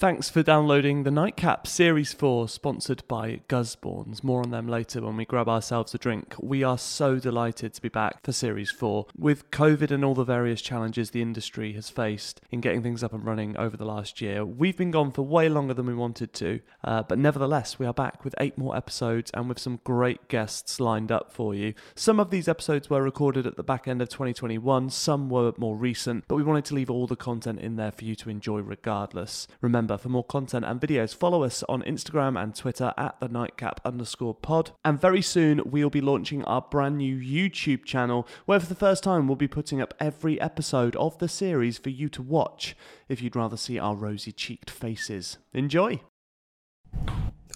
Thanks for downloading the Nightcap Series 4, sponsored by Gusbournes. More on them later when we grab ourselves a drink. We are so delighted to be back for Series 4. With COVID and all the various challenges the industry has faced in getting things up and running over the last year, we've been gone for way longer than we wanted to. Uh, but nevertheless, we are back with eight more episodes and with some great guests lined up for you. Some of these episodes were recorded at the back end of 2021, some were more recent, but we wanted to leave all the content in there for you to enjoy regardless. Remember, for more content and videos, follow us on Instagram and Twitter at the nightcap underscore pod. And very soon, we'll be launching our brand new YouTube channel, where for the first time, we'll be putting up every episode of the series for you to watch if you'd rather see our rosy cheeked faces. Enjoy!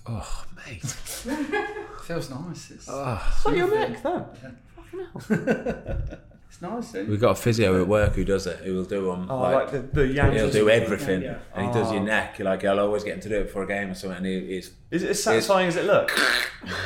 Oh, mate. Feels nice. It's, Oh, your neck then? it's nice. eh? We've got a physio at work who does it, who will do them. Oh, like, like, the, the Yankees. he'll do everything. Yeah. And he does your neck. You're like, I'll always get him to do it before a game or something. And he, it's, Is it as satisfying as it looks?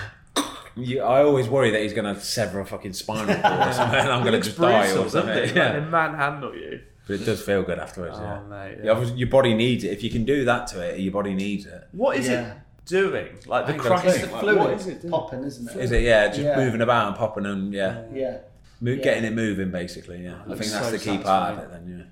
you, I always worry that he's going to sever a fucking spinal cord or something and I'm going to just die or something. Yeah. manhandle you. But it does feel good afterwards, yeah. Oh, mate, Yeah, your body needs it. If you can do that to it, your body needs it. What is Yeah. it doing? Like the ain't got a cracking. clue. Like, Fluid what is it doing? popping, isn't it? Is it? Yeah, just Yeah. moving about and popping and, yeah. Yeah. Mo- Yeah. Getting it moving, basically, yeah. I think that's so the key part of it then, yeah.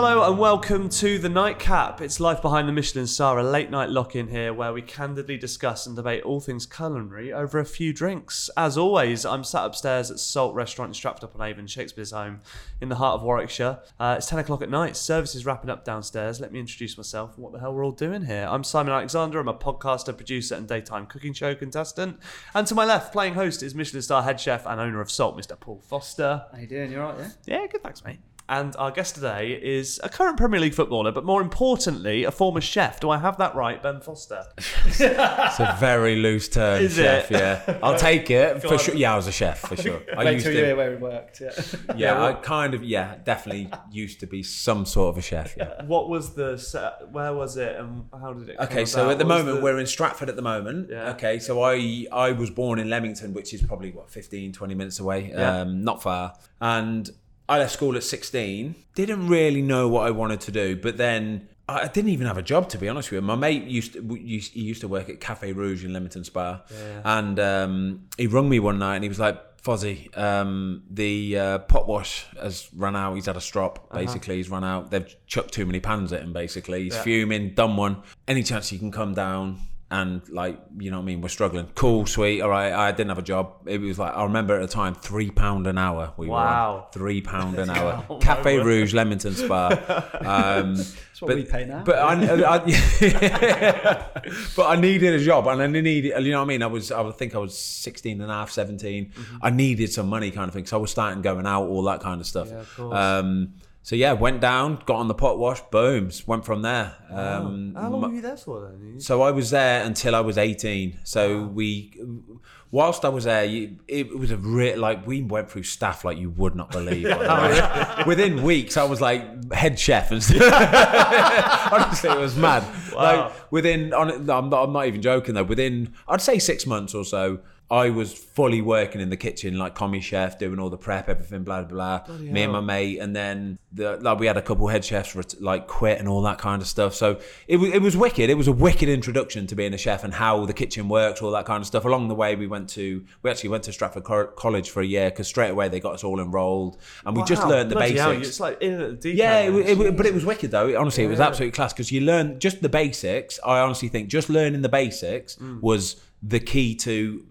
Hello and welcome to the Nightcap. It's Life Behind the Michelin Star, a late night lock in here where we candidly discuss and debate all things culinary over a few drinks. As always, I'm sat upstairs at Salt Restaurant in Stratford upon Avon, Shakespeare's home, in the heart of Warwickshire. Uh, it's 10 o'clock at night. Service is wrapping up downstairs. Let me introduce myself and what the hell we're all doing here. I'm Simon Alexander. I'm a podcaster, producer, and daytime cooking show contestant. And to my left, playing host is Michelin Star head chef and owner of Salt, Mr. Paul Foster. How you doing? You alright, yeah? Yeah, good, thanks, mate. And our guest today is a current Premier League footballer, but more importantly, a former chef. Do I have that right, Ben Foster? It's a very loose term, Is chef. it? Yeah, I'll take it for on. sure. Yeah, I was a chef for sure. I Wait used till you hear where we worked, yeah. Yeah, I kind of. Yeah, definitely used to be some sort of a chef. Yeah. What was the? Where was it, and how did it? come Okay, so about? at the What was moment we're in Stratford at the moment. Yeah. Okay, so I I was born in Leamington, which is probably what 15, 20 minutes away, Yeah. um, not far. And I left school at sixteen. Didn't really know what I wanted to do, but then. I didn't even have a job to be honest with you. My mate used to he used to work at Cafe Rouge in Leamington Spa, and um, he rung me one night and he was like, "Fozzie, um, the uh, pot wash has run out. He's had a strop. Basically, he's run out. They've chucked too many pans at him. Basically, he's Yeah. fuming. Done one. Any chance you can come down?" And like you know what I mean, we're struggling. Cool, sweet. All right, I didn't have a job. It was like I remember at the time, three pound an hour. We were Wow. on. three pound an hour. Oh, Cafe. Rouge, Leamington Spa. Um, That's what we pay now. but I, I but I needed a job and I needed, you know what I mean? I was, I think I was 16 and a half, 17. Mm-hmm. I needed some money kind of thing. So I was starting going out, all that kind of stuff. Yeah, of course. Um, so yeah, went down, got on the pot wash, booms, went from there. Um, How long were you there for then? so I was there until I was 18. So we, whilst I was there, you, it was a real, like, we went through staff like you would not believe. by the way. Within weeks, I was like head chef and stuff. Honestly, it was mad. Wow. Like, within, on, I'm, not, I'm not even joking though, within, I'd say six months or so, I was fully working in the kitchen, like commis chef, doing all the prep, everything, blah blah blah. Me and my mate, and then the, like we had a couple head chefs ret- like quit and all that kind of stuff. So it was it was wicked. It was a wicked introduction to being a chef and how the kitchen works, all that kind of stuff. Along the way, we went to we actually went to Stratford Co- College for a year because straight away they got us all enrolled, and we just learned the bloody hell, basics. It's like in at the deep Yeah, end it, it, but it was wicked though. Honestly, it was absolutely class because you learn just the basics. I honestly think just learning the basics Mm. was the key to.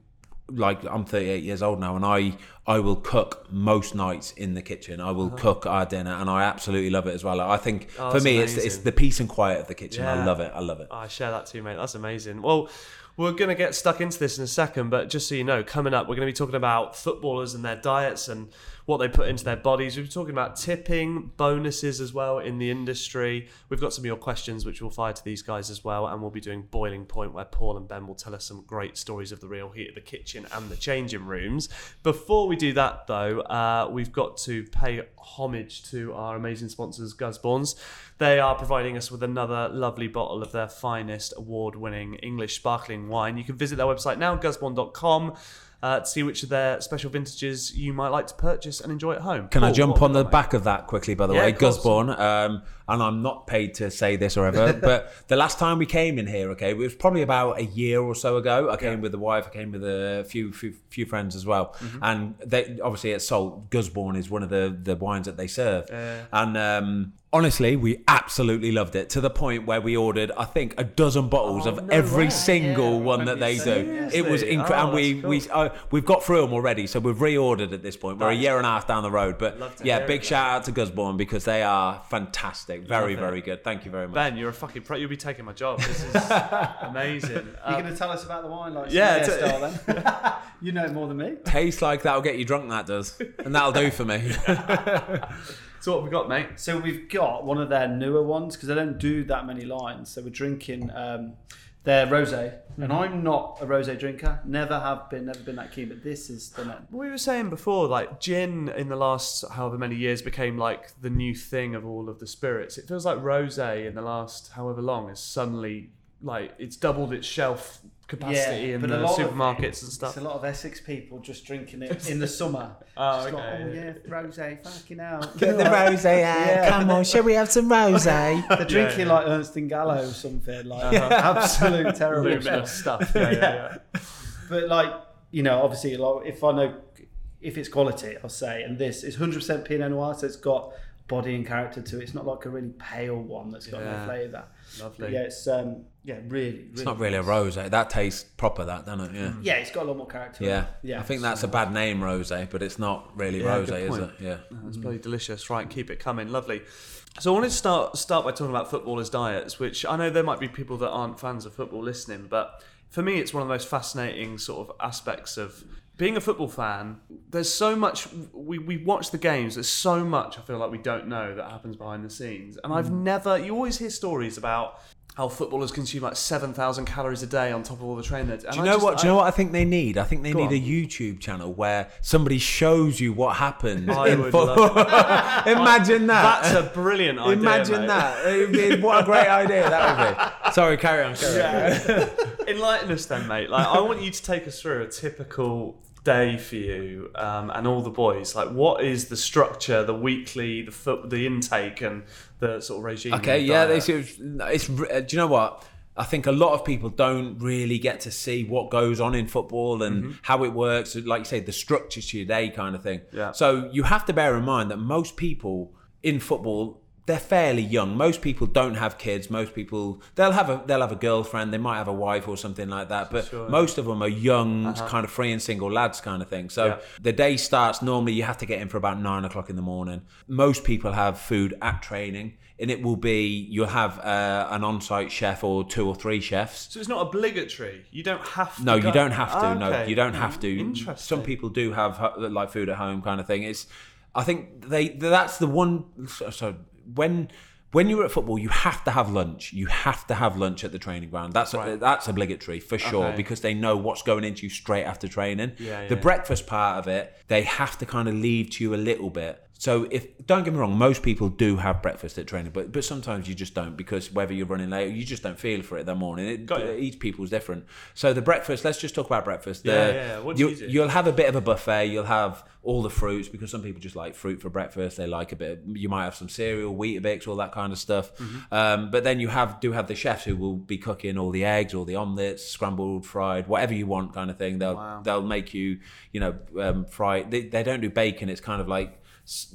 Like I'm 38 years old now, and I I will cook most nights in the kitchen. I will cook our dinner, and I absolutely love it as well. I think Uh-huh. Oh, for me, it's it's the peace and quiet of the kitchen. I love it. I love it. I share that too, mate. That's amazing. Well, We're going to get stuck into this in a second, but just so you know, coming up, we're going to be talking about footballers and their diets and what they put into their bodies. We've been talking about tipping, bonuses as well in the industry. We've got some of your questions, which we'll fire to these guys as well, and we'll be doing Boiling Point, where Paul and Ben will tell us some great stories of the real heat of the kitchen and the changing rooms. Before we do that, though, uh, we've got to pay homage to our amazing sponsors, Gusbournes. They are providing us with another lovely bottle of their finest award winning English sparkling wine. You can visit their website now, gusbourne.com uh, to see which of their special vintages you might like to purchase and enjoy at home. Can I Paul, jump on the got, back of that quickly, by the Yeah, way? of course. Gusbourne, um, and I'm not paid to say this or ever, but the last time we came in here, okay, it was probably about a year or so ago. I came with the wife, I came with a few few, few friends as well, Mm-hmm. and they obviously at Salt, Gusbourne is one of the the wines that they serve, and. Um, Honestly, we absolutely loved it to the point where we ordered, I think, a dozen bottles Oh, of no every way. single Yeah, one that they do. It was incredible, Oh, and we that's we uh, we've got through them already, so we've reordered at this point. We're a year and a half down the road, but yeah, big shout out to Gusbourne because they are fantastic, very Love it. very good. Thank you very much. Ben, you're a fucking pro. You'll be taking my job. This is amazing. You're Um, going to tell us about the wine, like yeah, yeah, it's- style then. you know more than me. Tastes like that'll get you drunk. That does, and that'll do for me. so what have we got, mate? So we've got one of their newer ones because they don't do that many lines. So we're drinking um, their rosé, and mm-hmm. I'm not a rosé drinker. Never have been. Never been that keen. But this is the net. We were saying before, like gin in the last however many years became like the new thing of all of the spirits. It feels like rosé in the last however long is suddenly like it's doubled its shelf capacity in but the a lot of supermarkets and stuff. It's a lot of Essex people just drinking it in the summer. Oh, Just like, oh yeah. yeah, rosé, fucking hell. Get the rosé out. Yeah. Come on, shall we have some rosé? They're drinking yeah. Uh-huh. like Ernest and Gallo or something, like absolute terrible stuff. stuff. Yeah, yeah, yeah. But like, you know, obviously, like if I know if it's quality, I'll say. And this is 100% Pinot Noir, so it's got body and character to it. It's not like a really pale one that's got Yeah. no flavour. Lovely. Yeah, it's um, yeah, really, really. It's not really a nice. rosé. That tastes proper. That doesn't it? Yeah. Yeah, it's got a lot more character. Yeah. yeah. I think that's a bad name, rosé, but it's not really Yeah, rosé, is it? Yeah. It's bloody delicious. Right, keep it coming. Lovely. So I wanted to start start by talking about footballers' diets, which I know there might be people that aren't fans of football listening, but for me, it's one of the most fascinating sort of aspects of being a football fan. There's so much we we watch the games. There's so much I feel like we don't know that happens behind the scenes, and I've mm. never. You always hear stories about. How footballers consume like seven thousand calories a day on top of all the training. Do you know what? Do you know what I think they need? I think they need on. a YouTube channel where somebody shows you what happens I in would football. Imagine that. That's a brilliant idea. Imagine mate. that. I what a great idea that would be. Sorry, carry on. Carry on. Enlighten us then, mate. Like, I want you to take us through a typical day for you um, and all the boys. Like, what is the structure, the weekly, the foot, the intake, and the sort of regime? Okay, yeah, is, it's. uh, Do you know what? I think a lot of people don't really get to see what goes on in football and how it works. Like you say, the structure to your day kind of thing. Yeah. So you have to bear in mind that most people in football they're fairly young. Most people don't have kids. Most people they'll have a they'll have a girlfriend. They might have a wife or something like that. But Sure. most of them are young, kind of free and single lads kind of thing. So Yeah. the day starts normally. You have to get in for about nine o'clock in the morning. Most people have food at training, and it will be you'll have uh, an on-site chef or two or three chefs. So it's not obligatory. You don't have to. No, go- you don't have to. No, Okay. you don't have to. Interesting. Some people do have like food at home kind of thing. It's, I think they that's the one. So when when you're at football, you have to have lunch. You have to have lunch at the training ground. That's Right. that's obligatory for sure Okay. because they know what's going into you straight after training. Yeah, the yeah. breakfast part of it, they have to kind of leave to you a little bit. So if don't get me wrong, most people do have breakfast at training, but but sometimes you just don't because whether you're running late, you just don't feel for it that morning. It, Got you. each people's different. So the breakfast, let's just talk about breakfast. Yeah, The- yeah, what do you do? You'll have a bit of a buffet. You'll have all the fruits because some people just like fruit for breakfast. They like a bit. You might have some cereal, Weetabix, all that kind of stuff. Mm-hmm. Um, but then you have do have the chefs who will be cooking all the eggs, all the omelets, scrambled, fried, whatever you want, kind of thing. They'll Wow. they'll make you, you know, um, fry. They, they don't do bacon. It's kind of like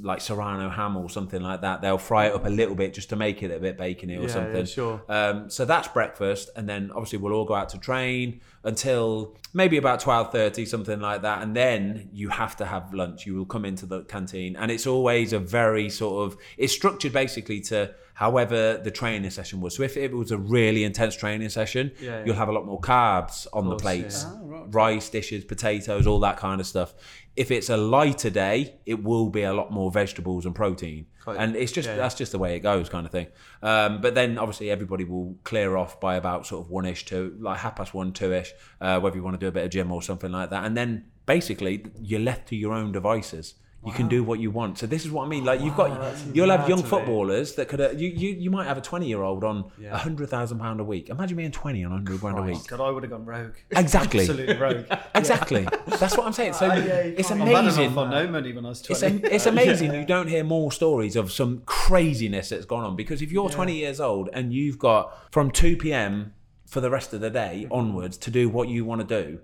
like serrano ham or something like that. They'll fry it up a little bit just to make it a bit bacony or Yeah, something. yeah, sure. Um, so that's breakfast, and then obviously we'll all go out to train until maybe about twelve thirty, something like that, and then you have to have lunch. You will come into the canteen, and it's always a very sort of it's structured basically to however the training session was. So if it was a really intense training session, Yeah, yeah. you'll have a lot more carbs on the plates, yeah. Ah, right. rice dishes, potatoes, all that kind of stuff. If it's a lighter day, it will be a lot more vegetables and protein, Quite- and it's just yeah, that's just the way it goes, kind of thing. Um, but then obviously everybody will clear off by about sort of one ish to like half past one, two ish, uh, whether you want to do a bit of gym or something like that, and then basically you're left to your own devices. You can do what you want. So this is what I mean. Like you've got, you'll have young me. footballers that could. Uh, you, you you might have a twenty year old on a Yeah. hundred thousand pound a week. Imagine being twenty on a hundred grand a week. God, I would have gone rogue. Exactly. Absolutely rogue. Exactly. That's what I'm saying. So Uh, yeah, it's can't- I've had amazing. no money when I was It's, 20. it's amazing you don't hear more stories of some craziness that's gone on because if you're 20 years old and you've got from 2 p.m. for the rest of the day onwards to do what you want to do,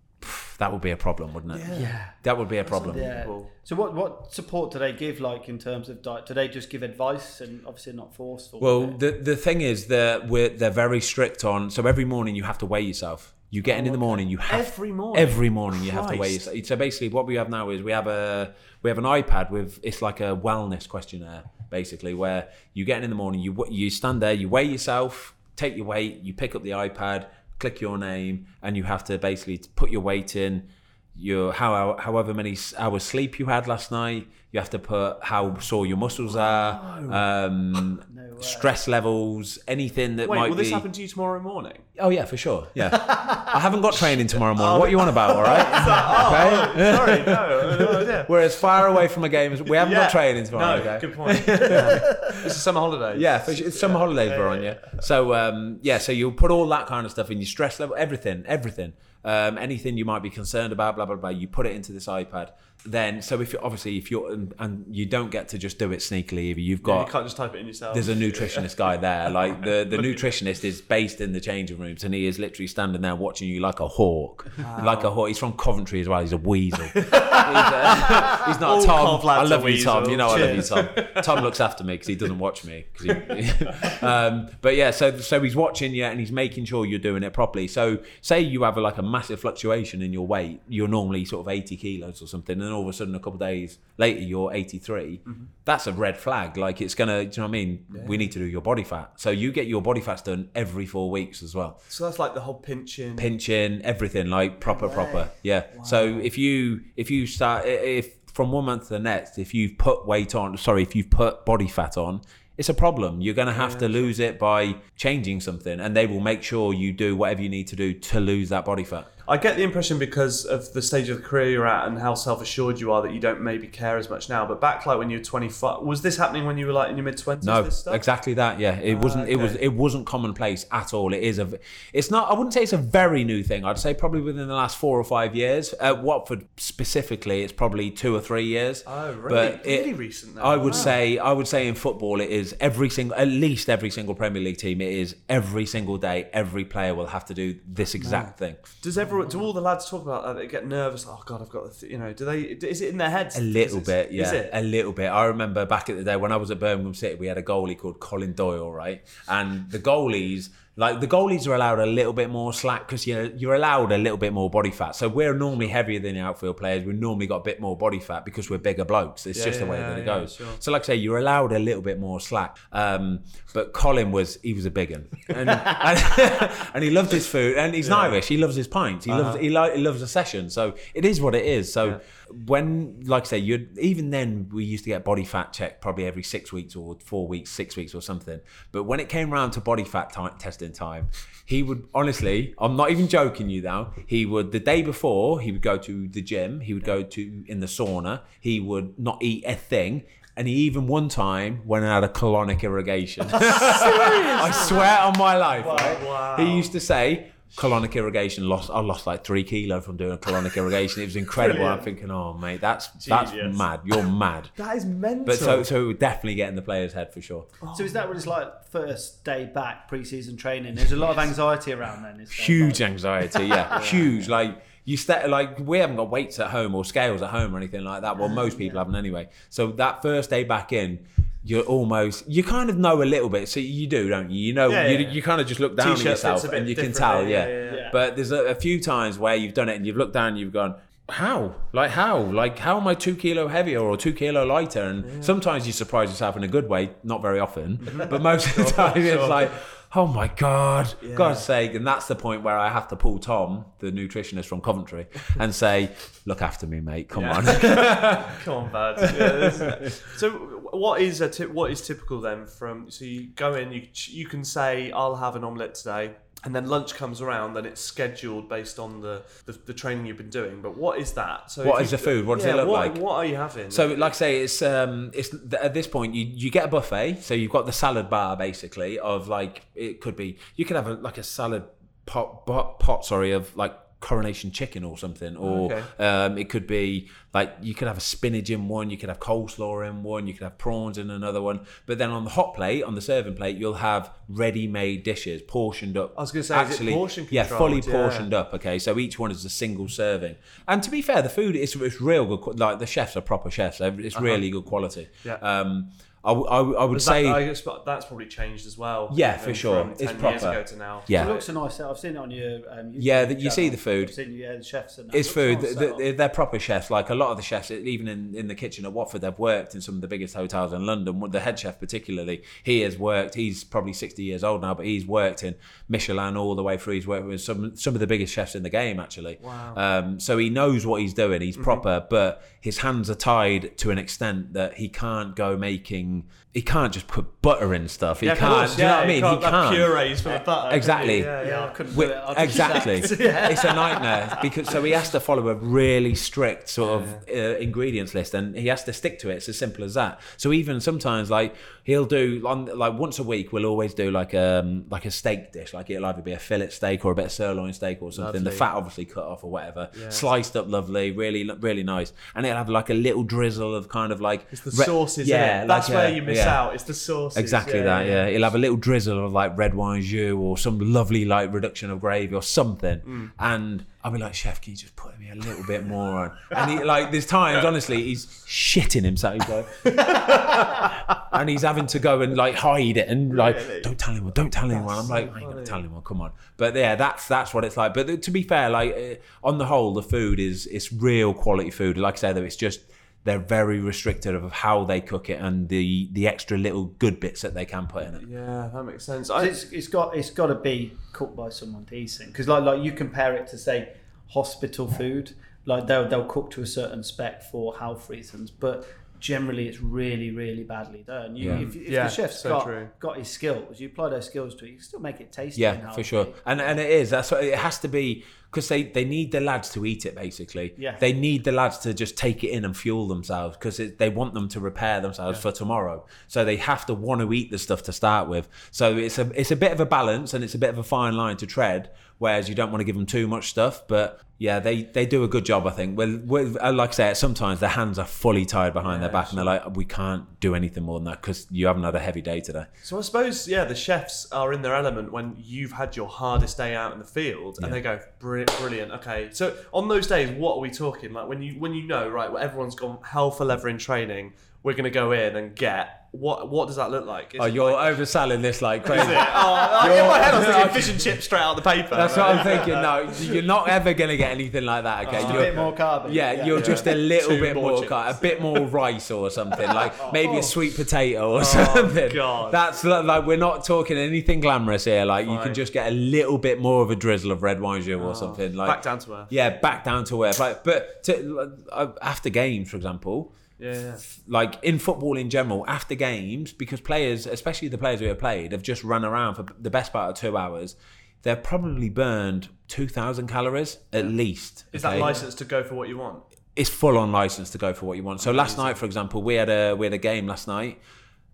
that would be a problem, wouldn't it? yeah. That would be a problem. Yeah. So what what support do they give like in terms of diet? Do they just give advice and obviously not forceful? Well, the the thing is that we're they're very strict on. So every morning you have to weigh yourself. You get in in the oh, morning. You have Every morning? Every morning you have to weigh yourself. So basically, what we have now is we have a we have an iPad with it's like a wellness questionnaire, basically, where you get in in the morning. You you stand there. You weigh yourself. Take your weight. You pick up the iPad. Click your name, and you have to basically put your weight in. Your how however many hours sleep you had last night. You have to put how sore your muscles are, um, No stress levels, anything that Wait, might will be. this happen to you tomorrow morning? Oh yeah, for sure. Yeah, I haven't got training tomorrow morning. What are you on about? All right. okay. Sorry, no, no. We're as far away from a game as we haven't got training tomorrow. No, okay. good point. It's a summer holiday. Yeah. It's summer holidays we're on, yeah. So um, yeah, so you'll put all that kind of stuff in your stress level, everything, everything, um, anything you might be concerned about, blah blah blah. You put it into this iPad. Then, so if you obviously if you're and, and you don't get to just do it sneakily, either you've Yeah, got you can't just type it in yourself. there's a nutritionist guy there. Like the, the nutritionist is based in the changing rooms, and he is literally standing there watching you like a hawk, like a hawk. He's from Coventry as well. He's a weasel. he's, uh, he's not All Tom. I love are you, Tom. You know weasels. I love you, Tom. Tom looks after me because he doesn't watch me he, um, but yeah, so so he's watching you and he's making sure you're doing it properly. So say you have a, like a massive fluctuation in your weight. You're normally sort of 80 kilos or something, and all of a sudden a couple of days later you're 83. Mm-hmm. That's a red flag. Like it's gonna. Do you know what I mean? We need to do your body fat. So you get your body fats done every four weeks as well So that's like the whole pinching. pinching everything like proper proper yeah so if you if you start if from one month to the next if you've put weight on sorry if you've put body fat on it's a problem you're going to have to lose it by changing something and they will make sure you do whatever you need to do to lose that body fat I get the impression because of the stage of the career you're at and how self-assured you are that you don't maybe care as much now. But back like when you were 25, was this happening when you were like in your mid 20s? No, this stuff? exactly that. Yeah, it ah, wasn't. It was. It wasn't commonplace at all. It is a. It's not. I wouldn't say it's a very new thing. I'd say probably within the last four or five years. At Watford specifically, it's probably two or three years. Oh, really? But it- Really recent then. I would Wow. say. I would say in football, it is every single, at least every single Premier League team. It is every single day. Every player will have to do this exact thing. Does everyone? Do all the lads talk about that? They get nervous. Oh God, I've got. The th-, you know, do they? Is it in their heads? A little bit, yeah. Is it? A little bit. I remember back at the day when I was at Birmingham City, we had a goalie called Colin Doyle, right? And the goalies, like the goalies are allowed a little bit more slack because you're you're allowed a little bit more body fat. So we're normally heavier than the outfield players. We've normally got a bit more body fat because we're bigger blokes. It's Yeah, just the yeah, way that it goes. sure. So like I say, you're allowed a little bit more slack. Um, but Colin was he was a big one, and, and, and he loved his food, and he's Irish. He loves his pints. He loves he, li- he loves a session. So it is what it is. So. When, like I say, you even then we used to get body fat checked probably every six weeks or four weeks, six weeks or something. But when it came around to body fat time, testing time, he would honestly, I'm not even joking you now. He would the day before he would go to the gym. He would go to in the sauna. He would not eat a thing. And he even one time went and had a colonic irrigation. I swear on my life. right? wow. He used to say, colonic irrigation lost I lost like three kilo from doing a colonic irrigation. It was incredible. I'm thinking, oh mate, that's that's mad. You're mad. That is mental. But so so it would definitely get in the player's head for sure. Oh. So is that what it's like first day back pre-season training? There's a lot of anxiety around then. Is? Huge Like- anxiety, yeah. Huge. Like you start like we haven't got weights at home or scales at home or anything like that. Well, most people haven't anyway. So that first day back in, you're almost you kind of know a little bit. So you do, don't you? You know, Yeah, you, yeah. you kind of just look down T-shirt at yourself fits a bit and you can tell, yeah, yeah. But there's a, a few times where you've done it and you've looked down and you've gone. how? Like how? Like how am I two kilo heavier or two kilo lighter? And sometimes you surprise yourself in a good way, not very often, mm-hmm. but most of the time it's like, oh my god, God's sake! And that's the point where I have to pull Tom, the nutritionist from Coventry, and say, look after me, mate. Come on. Come on, bud. Yeah, so, what is a what is typical then? From so you go in, you you can say, "I'll have an omelette today," and then lunch comes around, and it's scheduled based on the, the, the training you've been doing. But what is that? So, What is you- the food? What does it look what, like? What are you having? So, like I say, it's um, it's at this point you you get a buffet. So you've got the salad bar basically of like it could be you could have a, like a salad pot, pot pot sorry of like coronation chicken or something, or Okay. um, it could be like you could have a spinach in one, you could have coleslaw in one, you could have prawns in another one. But then on the hot plate, on the serving plate, you'll have ready-made dishes, portioned up. I was gonna say, actually, portion yeah, fully? Yeah. portioned up. Okay, so each one is a single serving. And to be fair, the food is it's real good. Like the chefs are proper chefs. It's really good quality. Uh-huh. Yeah. Um, I, w- I w- I would Does say that, I expect that's probably changed as well. Yeah, for sure. From It's ten years proper. ago to now. Yeah. It looks a nice. I've seen it on your. Um, YouTube Yeah, that you see channel. the food. I've seen yeah, the chefs. And that. it's Looks food. nice Th- setup. th- They're proper chefs. Like a lot of the chefs, even in, in the kitchen at Watford, they've worked in some of the biggest hotels in London. The head chef, particularly, he has worked. He's probably sixty years old now, but he's worked in Michelin all the way through. He's worked with some some of the biggest chefs in the game, actually. Wow. Um, so he knows what he's doing. Mm-hmm. He's proper, but his hands are tied to an extent that he can't go making. He can't just put butter in stuff. He Yeah, can't. course, do you know what I mean? can't He can't. purees for the butter. Exactly. Yeah, yeah, I yeah. couldn't do it. Exactly. Yeah. It's a nightmare because so he has to follow a really strict sort of uh, ingredients list, and he has to stick to it. It's as simple as that. So even sometimes, like he'll do on like once a week, we'll always do like um like a steak dish. Like it'll either be a fillet steak or a bit of sirloin steak or something. The fat obviously cut off or whatever, sliced up lovely, really really nice, and it'll have like a little drizzle of kind of like It's the re- sauces. Yeah, Yeah, that's like where a- you miss yeah. Out. It's the sauces. Exactly that, yeah. He'll have a little drizzle of like red wine jus or some lovely like reduction of gravy or something. Mm. And I'll be like, Chef, can you just put me a little bit more on? And he like there's times, honestly, he's shitting himself. He's like and he's having to go and like hide it and like don't tell anyone, don't tell anyone. I'm like, I ain't gonna tell anyone, come on. But yeah, that's that's what it's like. But to be fair, like uh, on the whole, the food is it's real quality food. Like I say though, it's just they're very restrictive of how they cook it and the the extra little good bits that they can put in it. Yeah, that makes sense. I, it's, it's got it's got to be cooked by someone decent because like like you compare it to say hospital food like they'll they'll cook to a certain spec for health reasons but generally it's really really badly done you, Yeah. if, if Yeah, the chef's so got true. got his skills you apply those skills to it you can still make it tasty Yeah, healthy. for sure. And and it is. That's what it has to be because they they need the lads to eat it basically. Yeah. They need the lads to just take it in and fuel themselves because they want them to repair themselves for tomorrow. So they have to want to eat the stuff to start with. So it's a it's a bit of a balance and it's a bit of a fine line to tread. Whereas you don't want to give them too much stuff, but yeah, they, they do a good job, I think. With, with uh, like I say, sometimes their hands are fully tied behind their back, and they're like, "We can't do anything more than that because you haven't had a heavy day today." so I suppose yeah, the chefs are in their element when you've had your hardest day out in the field, and they go "Bri- brilliant. Okay, so on those days, what are we talking like when you when you know right, well, everyone's gone hell for leather in training. We're gonna go in and get what? What does that look like? Is Oh, you're like- overselling this like crazy. Oh, oh, in my head, I was thinking fish and chips straight out of the paper. That's what I'm thinking. No, you're not ever going to get anything like that. Okay, Just a You're- a bit more carbon Yeah, you're just a little Two bit more more, chips. car- a bit more rice or something, like maybe a sweet potato or something. God. That's li- like we're not talking anything glamorous here. Like you can just get a little bit more of a drizzle of red wine jus or something. Like Back down to earth. yeah, back down to earth. Like, but to, uh, after games, for example, Yeah, yeah. like in football in general, after games, because players, especially the players who have played, have just run around for the best part of two hours, they've probably burned 2,000 calories at least. Is that license to go for what you want? It's full on license to go for what you want. So last night, for example, we had a we had a game last night.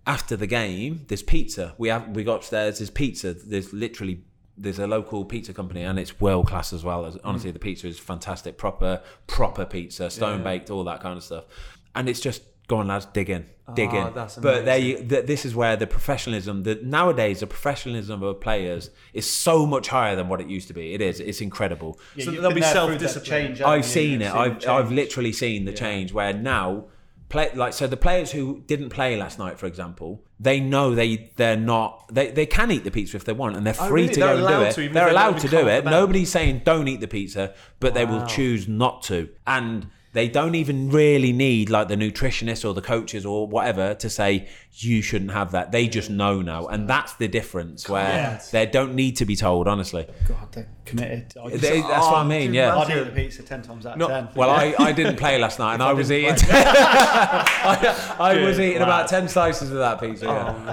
After the game, there's pizza. We have we got upstairs. There's pizza. There's literally there's a local pizza company and it's world class as well. Honestly, mm. the pizza is fantastic. Proper proper pizza, stone baked, all that kind of stuff. And it's just go on, lads, dig in, dig Oh, in. that's but there you, th- this is where the professionalism, the nowadays the professionalism of players is so much higher than what it used to be. It is. It's incredible. Yeah, So there'll be there through that self-discipline. I've you? seen You've it. seen I've I've literally seen the change where now play like so the players who didn't play last night, for example, they know they they're not they, they can eat the pizza if they want and they're Oh, free really? to They're go and do it. to, they're they don't allowed to do it. Nobody's saying don't eat the pizza, but they will choose not to. And they don't even really need like the nutritionists or the coaches or whatever to say you shouldn't have that. They just know now, and that's the difference where Yes. they don't need to be told. Honestly, God, they're committed. I, just, They- that's what I mean. Yeah. I'd eat the pizza ten times out of Not- ten. Well, I, I didn't play last night, and I, was eating. play. I, I was eating lad. about ten slices of that pizza. Oh Yeah.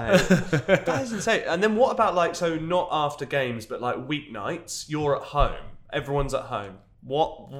mate, that is insane. And then what about like so not after games, but like weeknights? You're at home. Everyone's at home. What?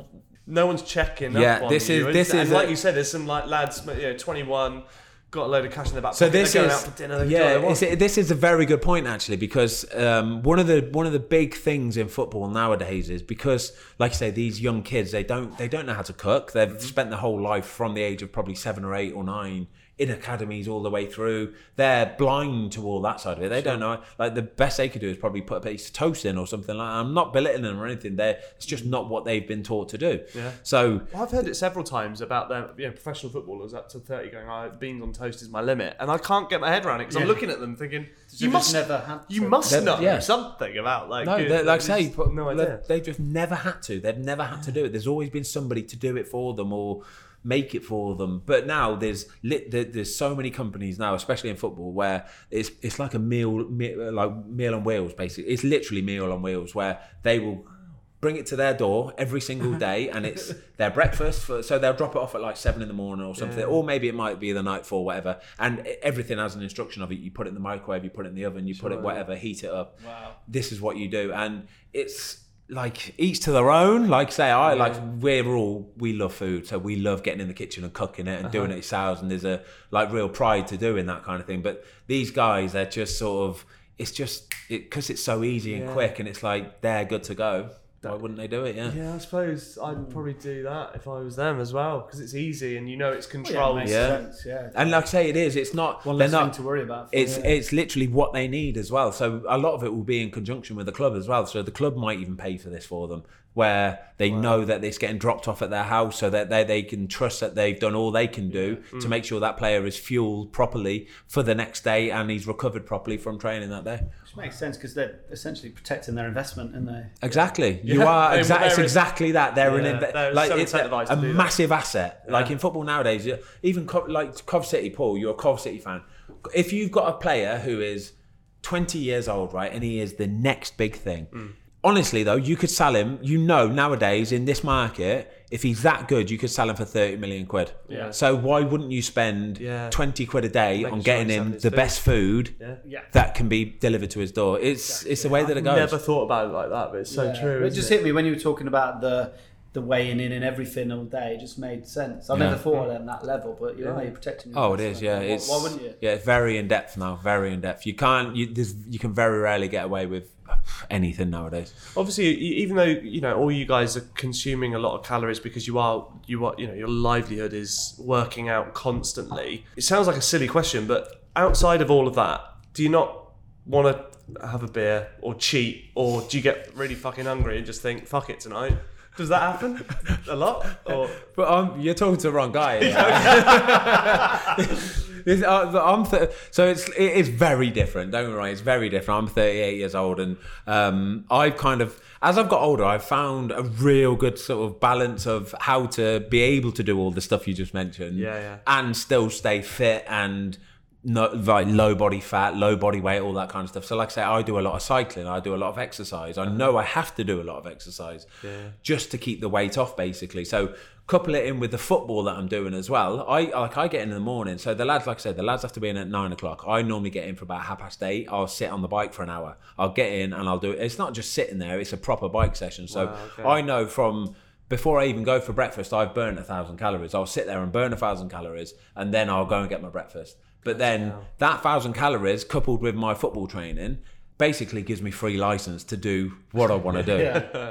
No one's checking. Yeah, up on this you. is- this and is like a- you said. There's some like lads, you know, 21, got a load of cash in their back. So pocket, this they're is going out for dinner. Yeah, this is a very good point actually because um, one of the one of the big things in football nowadays is because like I say these young kids they don't they don't know how to cook. They've Mm-hmm. spent their whole life from the age of probably seven or eight or nine in academies all the way through. They're blind to all that side of it. They don't know. Like the best they could do is probably put a piece of toast in or something like. that. I'm not belittling them or anything. They it's just not what they've been taught to do. Yeah. So Well, I've heard it several times about them, you know, professional footballers up to 30 going, oh, beans on toast is my limit. And I can't get my head around it because I'm looking at them thinking, you must, never have. you must They're- know yeah. something about like, No, it- they like I it's say, but no idea. they've just never had to. They've never had to do it. There's always been somebody to do it for them or make it for them. But now there's lit, there, there's so many companies now, especially in football, where it's it's like a meal, me, like meal on wheels. Basically, it's literally meal on wheels where they will. Bring it to their door every single day, and it's their breakfast. For, so they'll drop it off at like seven in the morning or something, Yeah. or maybe it might be the night for whatever. And everything has an instruction of it. You put it in the microwave, you put it in the oven, you put it whatever, heat it up Wow. this is what you do and it's like each to their own. Like say i like we're all we love food so we love getting in the kitchen and cooking it and doing uh-huh. it ourselves and there's a like real pride to doing that kind of thing. But these guys they're just sort of it's just because it's so easy and Yeah. quick and it's like they're good to go why wouldn't they do it yeah Yeah, I suppose I'd probably do that if I was them as well because it's easy and you know it's Well, yeah, controlled. it makes Yeah. sense, yeah. and like I say, it is. It's not. One they're not. to worry about. for- It's yeah. it's literally what they need as well. So a lot of it will be in conjunction with the club as well. So the club might even pay for this for them, where they know that it's getting dropped off at their house, so that they they can trust that they've done all they can do Mm. to make sure that player is fueled properly for the next day and he's recovered properly from training that day. Which makes sense because they're essentially protecting their investment, and they. Exactly. You Yeah, are they- exactly. It's exactly that. They're Yeah, an inve- they're like it's a, incentivised a that. massive asset. Like in football nowadays, you- even like Cov City, Paul, you're a Cov City fan. If you've got a player who is 20 years old, right, and he is the next big thing. Mm. Honestly, though, you could sell him. You know, nowadays in this market, if he's that good, you could sell him for 30 million quid. Yeah. So why wouldn't you spend Yeah. 20 quid a day Making on getting he's him the food. best food Yeah. Yeah. that can be delivered to his door? It's it's the way that it goes. Never thought about it like that, but it's so Yeah. true. It isn't just it? hit me when you were talking about the the weighing in and everything all day. It just made sense. I Yeah. never thought of mm. it on that level, but you're mm. Yeah. you're protecting. Your Oh, it investment. Yeah, Why- it's why, wouldn't you? Yeah, it's very in depth now. Very in depth. You can't. You you can very rarely get away with anything nowadays. obviously even though you know all you guys are consuming a lot of calories because you are you are you know your livelihood is working out constantly it sounds like a silly question but outside of all of that do you not want to have a beer or cheat or do you get really fucking hungry and just think fuck it tonight does that happen a lot or But um, you're talking to the wrong guy. This- uh, I'm th- so it's it is very different. Don't me it's very different. I'm 38 years old, and um, I've kind of as I've got older, I've found a real good sort of balance of how to be able to do all the stuff you just mentioned, Yeah, yeah. and still stay fit and no, like low body fat, low body weight, all that kind of stuff. So, like I say, I do a lot of cycling, I do a lot of exercise. I know I have to do a lot of exercise just to keep the weight off, basically. So, couple it in with the football that I'm doing as well. I like I get in in the morning. So the lads, like I said, the lads have to be in at nine o'clock. I normally get in for about half past eight. I'll sit on the bike for an hour. I'll get in and I'll do it. It's not just sitting there; it's a proper bike session. So Wow, okay. I know from before I even go for breakfast, I've burnt a thousand calories. I'll sit there and burn a thousand calories, and then I'll go and get my breakfast. But then hell. that thousand calories, coupled with my football training, basically gives me free license to do what I want to do,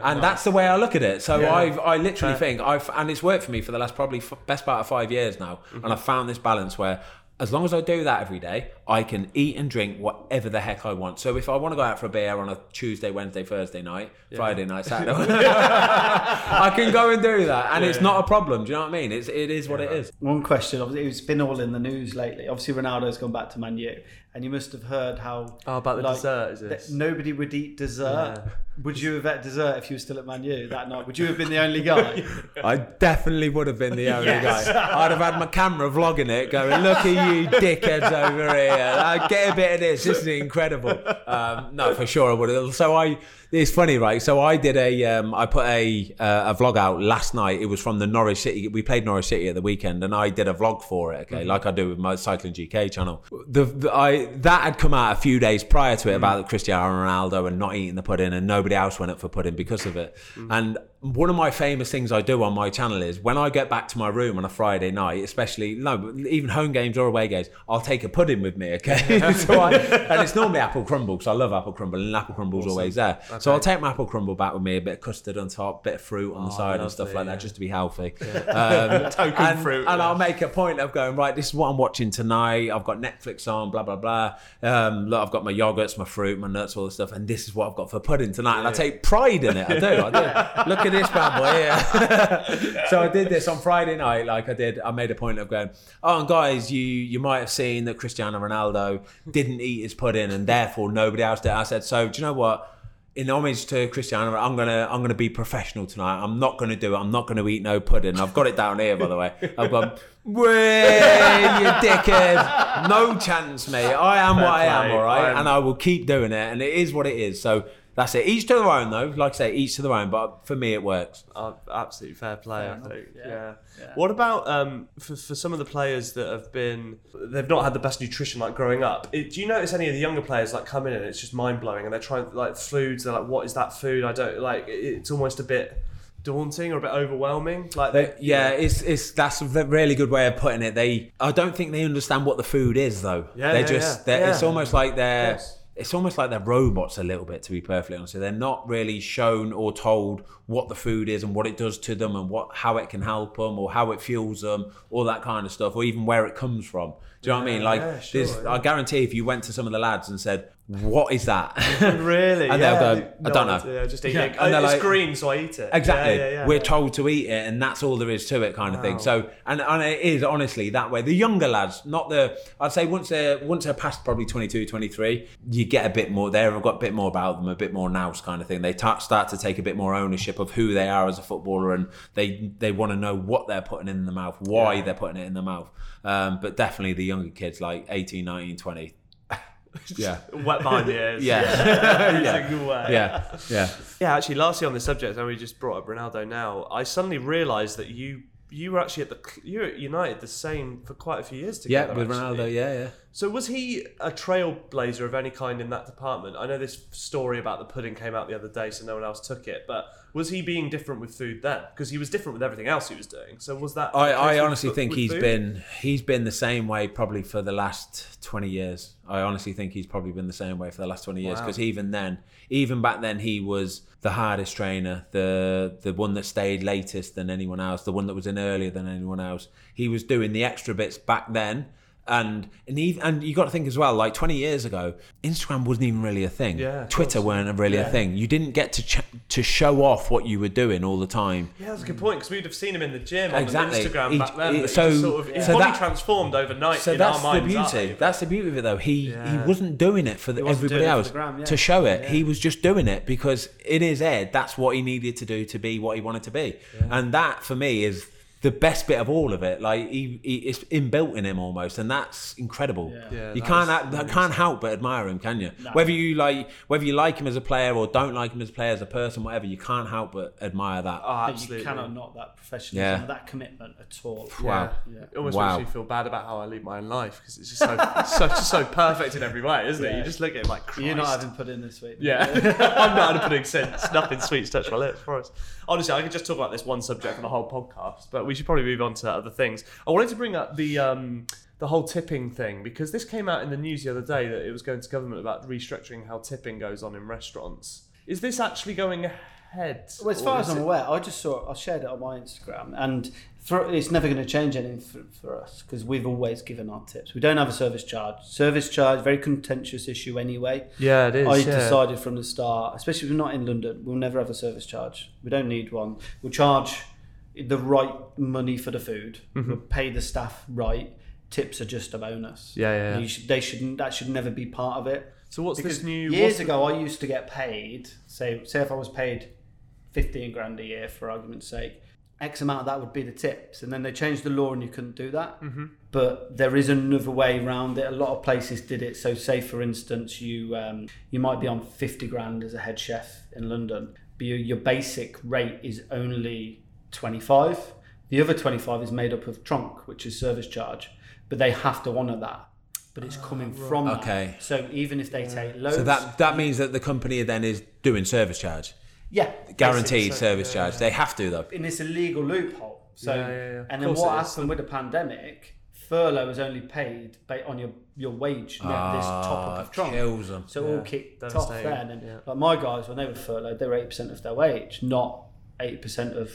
and that's the way I look at it. So Yeah. I've, I literally think I've, and it's worked for me for the last probably f- best part of five years now, and mm-hmm. I've found this balance where. As long as I do that every day, I can eat and drink whatever the heck I want. So if I want to go out for a beer on a Tuesday, Wednesday, Thursday night, Friday night, Saturday, I can go and do that, and it's Yeah. not a problem. Do you know what I mean? It's it is what it is. One question, obviously, it's been all in the news lately. Obviously, Ronaldo's gone back to Man U, and you must have heard how Oh, about the like, dessert, is that this? nobody would eat dessert. Yeah. Would you have had dessert if you were still at Man U that night? Would you have been the only guy? I definitely would have been the only Yes. guy. I'd have had my camera vlogging it, going, "Look at you dickheads over here! Uh, get a bit of this. This is incredible." Um, no, for sure I would have. So I, it's funny, right? So I did a, um, I put a uh, a vlog out last night. It was from the Norwich City. We played Norwich City at the weekend, and I did a vlog for it. Okay, like I do with my Cycling GK channel. The, the I that had come out a few days prior to it about Cristiano Ronaldo and not eating the pudding, and nobody else went up for pudding because of it. Mm. And one of my famous things I do on my channel is when I get back to my room on a Friday night, especially no, even home games or away games, I'll take a pudding with me. Okay, so I, and it's normally apple crumble because I love apple crumble, and apple crumble's always there. So I'll take my apple crumble back with me, a bit of custard on top, bit of fruit on the side, and stuff like yeah. that, just to be healthy. Um, Token and, fruit, and yeah. I'll make a point of going right. This is what I'm watching tonight. I've got Netflix on, blah blah blah. Um, look, I've got my yogurts, my fruit, my nuts, all this stuff, and this is what I've got for pudding tonight. and I take pride in it. I do. I do. Look bad boy here. so I did this on Friday night. Like I did. I made a point of going. Oh, and guys, you you might have seen that Cristiano Ronaldo didn't eat his pudding, and therefore nobody else did. I said, so do you know what? in homage to Cristiano, I'm gonna I'm gonna be professional tonight. I'm not gonna do it. I'm not gonna eat no pudding. I've got it down here, by the way. I've gone, way you dickhead. No chance, mate. I am what I am, all right, I'm- and I will keep doing it. And it is what it is. So that's it. Each to their own, though. Like I say, each to their own. But for me, it works. Uh, absolutely fair play, I think. Yeah. Yeah. Yeah. What about um, for, for some of the players that have been, they've not had the best nutrition like growing up? It, do you notice any of the younger players like come in and it's just mind blowing and they're trying like foods? They're like, what is that food? I don't like. It's almost a bit daunting or a bit overwhelming. Like, They, yeah, it's it's that's a really good way of putting it. They, I don't think they understand what the food is, though. Yeah, they're yeah, just, yeah. They're, it's almost like they're, course. It's almost like they're robots a little bit, to be perfectly honest. They're not really shown or told what the food is and what it does to them and what how it can help them or how it fuels them, all that kind of stuff, or even where it comes from. Do you know what I mean? Like, yeah, sure, yeah. I guarantee if you went to some of the lads and said, "What is that?" really? And yeah. they'll go, "I don't know." Yeah, just eat Yeah. it. And it's like- green, so I eat it. Exactly. Yeah, yeah, yeah. We're told to eat it, and that's all there is to it, kind of thing. So, and, and it is honestly that way. The younger lads, not the, I'd say once they're once they're past probably 22, 23, you get a bit more. They've got a bit more about them, a bit more nous kind of thing. They ta start to take a bit more ownership of who they are as a footballer, and they they want to know what they're putting in the mouth, why they're putting it in the mouth. Um, but definitely the younger kids, like 18, 19, 20. yeah. Wet behind the ears. Yeah. Every Yeah. way. Yeah. Yeah. Yeah, actually, lastly on the subject, and we just brought up Ronaldo now, I suddenly realised that you you were actually at the you were at United the same for quite a few years Yeah. together. With actually. Ronaldo. Yeah. Yeah. So was he a trailblazer of any kind in that department? I know this story about the pudding came out the other day, so no one else took it. But was he being different with food then? Because he was different with everything else he was doing. So was that? I, I honestly think he's food? been he's been the same way probably for the last 20 years. I honestly think he's probably been the same way for the last 20 years Wow. because even then, even back then he was the hardest trainer, the the one that stayed latest than anyone else, the one that was in earlier than anyone else. He was doing the extra bits back then. And and even, and you got to think as well, like 20 years ago, Instagram wasn't even really a thing. Yeah, Twitter course. weren't really a thing. You didn't get to ch- to show off what you were doing all the time. Yeah, that's a good point because we'd have seen him in the gym on Instagram He- back then. he- so- sort of, his so body that- transformed overnight. So that's the beauty. That's the beauty of it, though. He Yeah. he wasn't doing it for the, everybody it else gram, yeah. to show it. Yeah. He was just doing it because in his head, that's what he needed to do to be what he wanted to be. And that, for me, is the best bit of all of it. Like he, he it's inbuilt in him almost, and that's incredible. Yeah. Yeah, you that can't is act- amazing. can't help but admire him, can you? No. Whether you like whether you like him as a player or don't like him as a player, as a person, whatever, you can't help but admire that. Oh, absolutely. you cannot knock that professionalism, Yeah. that commitment at all. Wow. Yeah. It almost Wow. makes me feel bad about how I lead my own life because it's just so, so just so perfect in every way, isn't it? You just look at it like Christ. You're not having put in this week. Yeah, I'm not had a pudding since. Nothing sweet's touched my lips for us. Honestly, I could just talk about this one subject for the whole podcast, but we should probably move on to other things. I wanted to bring up the um, the whole tipping thing because this came out in the news the other day that it was going to government about restructuring how tipping goes on in restaurants. Is this actually going ahead? Well, as far as I'm it- aware, I just saw I shared it on my Instagram, and for, it's never going to change anything for, for us because we've always given our tips. We don't have a service charge. Service charge, very contentious issue anyway. yeah, it is. I yeah. decided from the start, especially if we're not in London, we'll never have a service charge. We don't need one. We'll charge the right money for the food. Mm-hmm. We'll pay the staff right. tips are just a bonus. Yeah, yeah, yeah. Should, they shouldn't. That should never be part of it. So what's Because this new? years ago, I used to get paid. Say, say if I was paid fifteen grand a year, for argument's sake, X amount of that would be the tips, and then they changed the law and you couldn't do that. Mm-hmm. But there is another way around it. A lot of places did it. So, say for instance, you um, you might be on fifty grand as a head chef in London, but your, your basic rate is only twenty five. The other twenty five is made up of tronc, which is service charge, but they have to honour that. But it's coming from that. Okay. So even if they take loads, So that that means that the company then is doing service charge, yeah, guaranteed basically. service charge. They have to though. and it's a legal loophole. So, Yeah, yeah, yeah. And then what happened with the pandemic? Furlough is only paid on your your wage, not this top Ah, up of tronc. kills them. So it all kicked off devastating, then. And yeah. like my guys, when they were furloughed, they were eight percent of their wage, not eighty percent of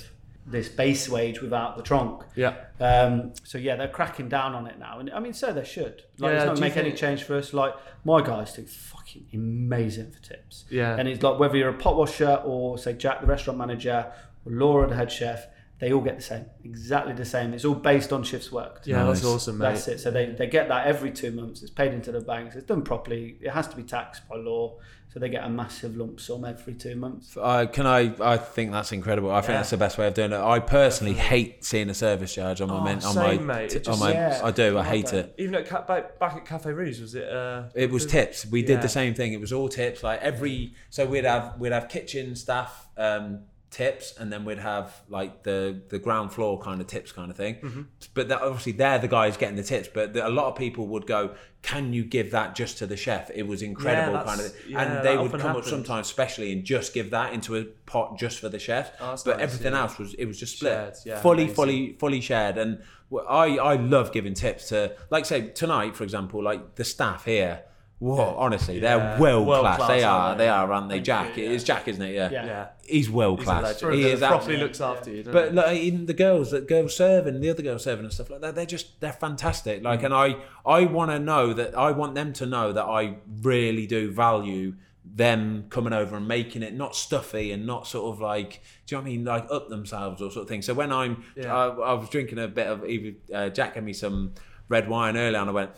this base wage without the tronc. Yeah. Um, so yeah, they're cracking down on it now, and I mean, so they should. Like, Yeah, it's not do you make any change for us. Like my guys do fucking amazing for tips. Yeah. and it's like whether you're a pot washer or say Jack, the restaurant manager, or Laura, the head chef, they all get the same, exactly the same. It's all based on shifts worked. Yeah, that's awesome, mate. That's it. So they, they get that every two months. It's paid into the banks. It's done properly. It has to be taxed by law. So they get a massive lump sum every two months. Uh, can I? I think that's incredible. I think Yeah. that's the best way of doing it. I personally hate seeing a service charge on my Oh, men, on same, my mate. t- It on just- my. Yeah. I do. I hate it. Even at Ca- back, back at Cafe Rouge, was it? Uh, It was tips. We Yeah. did the same thing. It was all tips. Like every so we'd have we'd have kitchen staff um, tips, and then we'd have like the the ground floor kind of tips kind of thing. Mm-hmm. But that, obviously they're the guys getting the tips. But the, a lot of people would go, "Can you give that just to the chef?" It was incredible Yeah, kind of. Thing. yeah, and they would come happens. up sometimes, especially and just give that into a pot just for the chef. Oh, but nice, everything yeah. else was it was just split, Shared, fully, amazing. fully, fully shared. And I I love giving tips to like say tonight for example, like the staff here. Whoa, honestly, they're world, World class. class, They are, aren't they? they are, aren't they? Thank Jack, you, it yeah. is Jack, isn't it? Yeah, Yeah. Yeah. he's world He's a class. legend. He is properly absolutely. looks after you. doesn't But he? like even the girls that girls serving, the other girls serving and stuff like that, they're just they're fantastic. Like, and I I want to know that I want them to know that I really do value them coming over and making it not stuffy and not sort of like do you know what I mean like up themselves or sort of thing. So when I'm Yeah. I, I was drinking a bit of even uh, Jack gave me some red wine earlier and I went.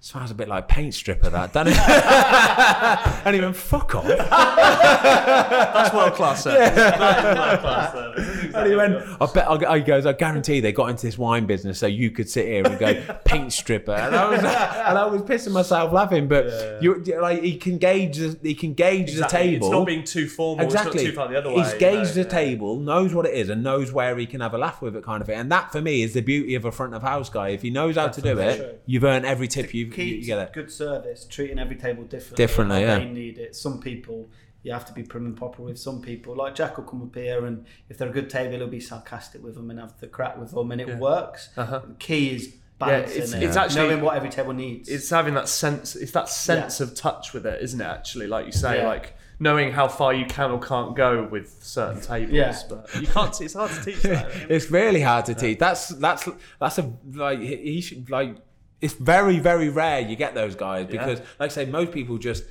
Smells a bit like paint stripper, that doesn't it? and he went, "Fuck off!" That's world class service. That is world class service. And he went, I bet, I, he goes, I guarantee they got into this wine business so you could sit here and go paint stripper. And I was, and I was pissing myself laughing. But you, like, he can gauge, the, he can gauge Exactly. the table. It's not being too formal. Exactly. It's not too far the other way. He's you know, the yeah. table, knows what it is, and knows where he can have a laugh with it, kind of thing. And that, for me, is the beauty of a front of house guy. If he knows how to do it, true. you've earned every tip you, you, Key you get to it. good service, treating every table differently. Differently, yeah. They need it. Some people you have to be prim and proper with. Some people, like Jack, will come up here and if they're a good table, he'll be sarcastic with them and have the crack with them, and it Yeah. works. Uh-huh. The key is Yeah, it's- it, it's actually- knowing what every table needs. It's having that sense. It's that sense of touch with it, isn't it? Actually, like you say, Yeah. like knowing how far you can or can't go with certain tables. Yeah. But you can't. It's hard to teach that. it's really hard to teach. That's that's that's a like he he should like. It's very very rare you get those guys because, like I say, most people just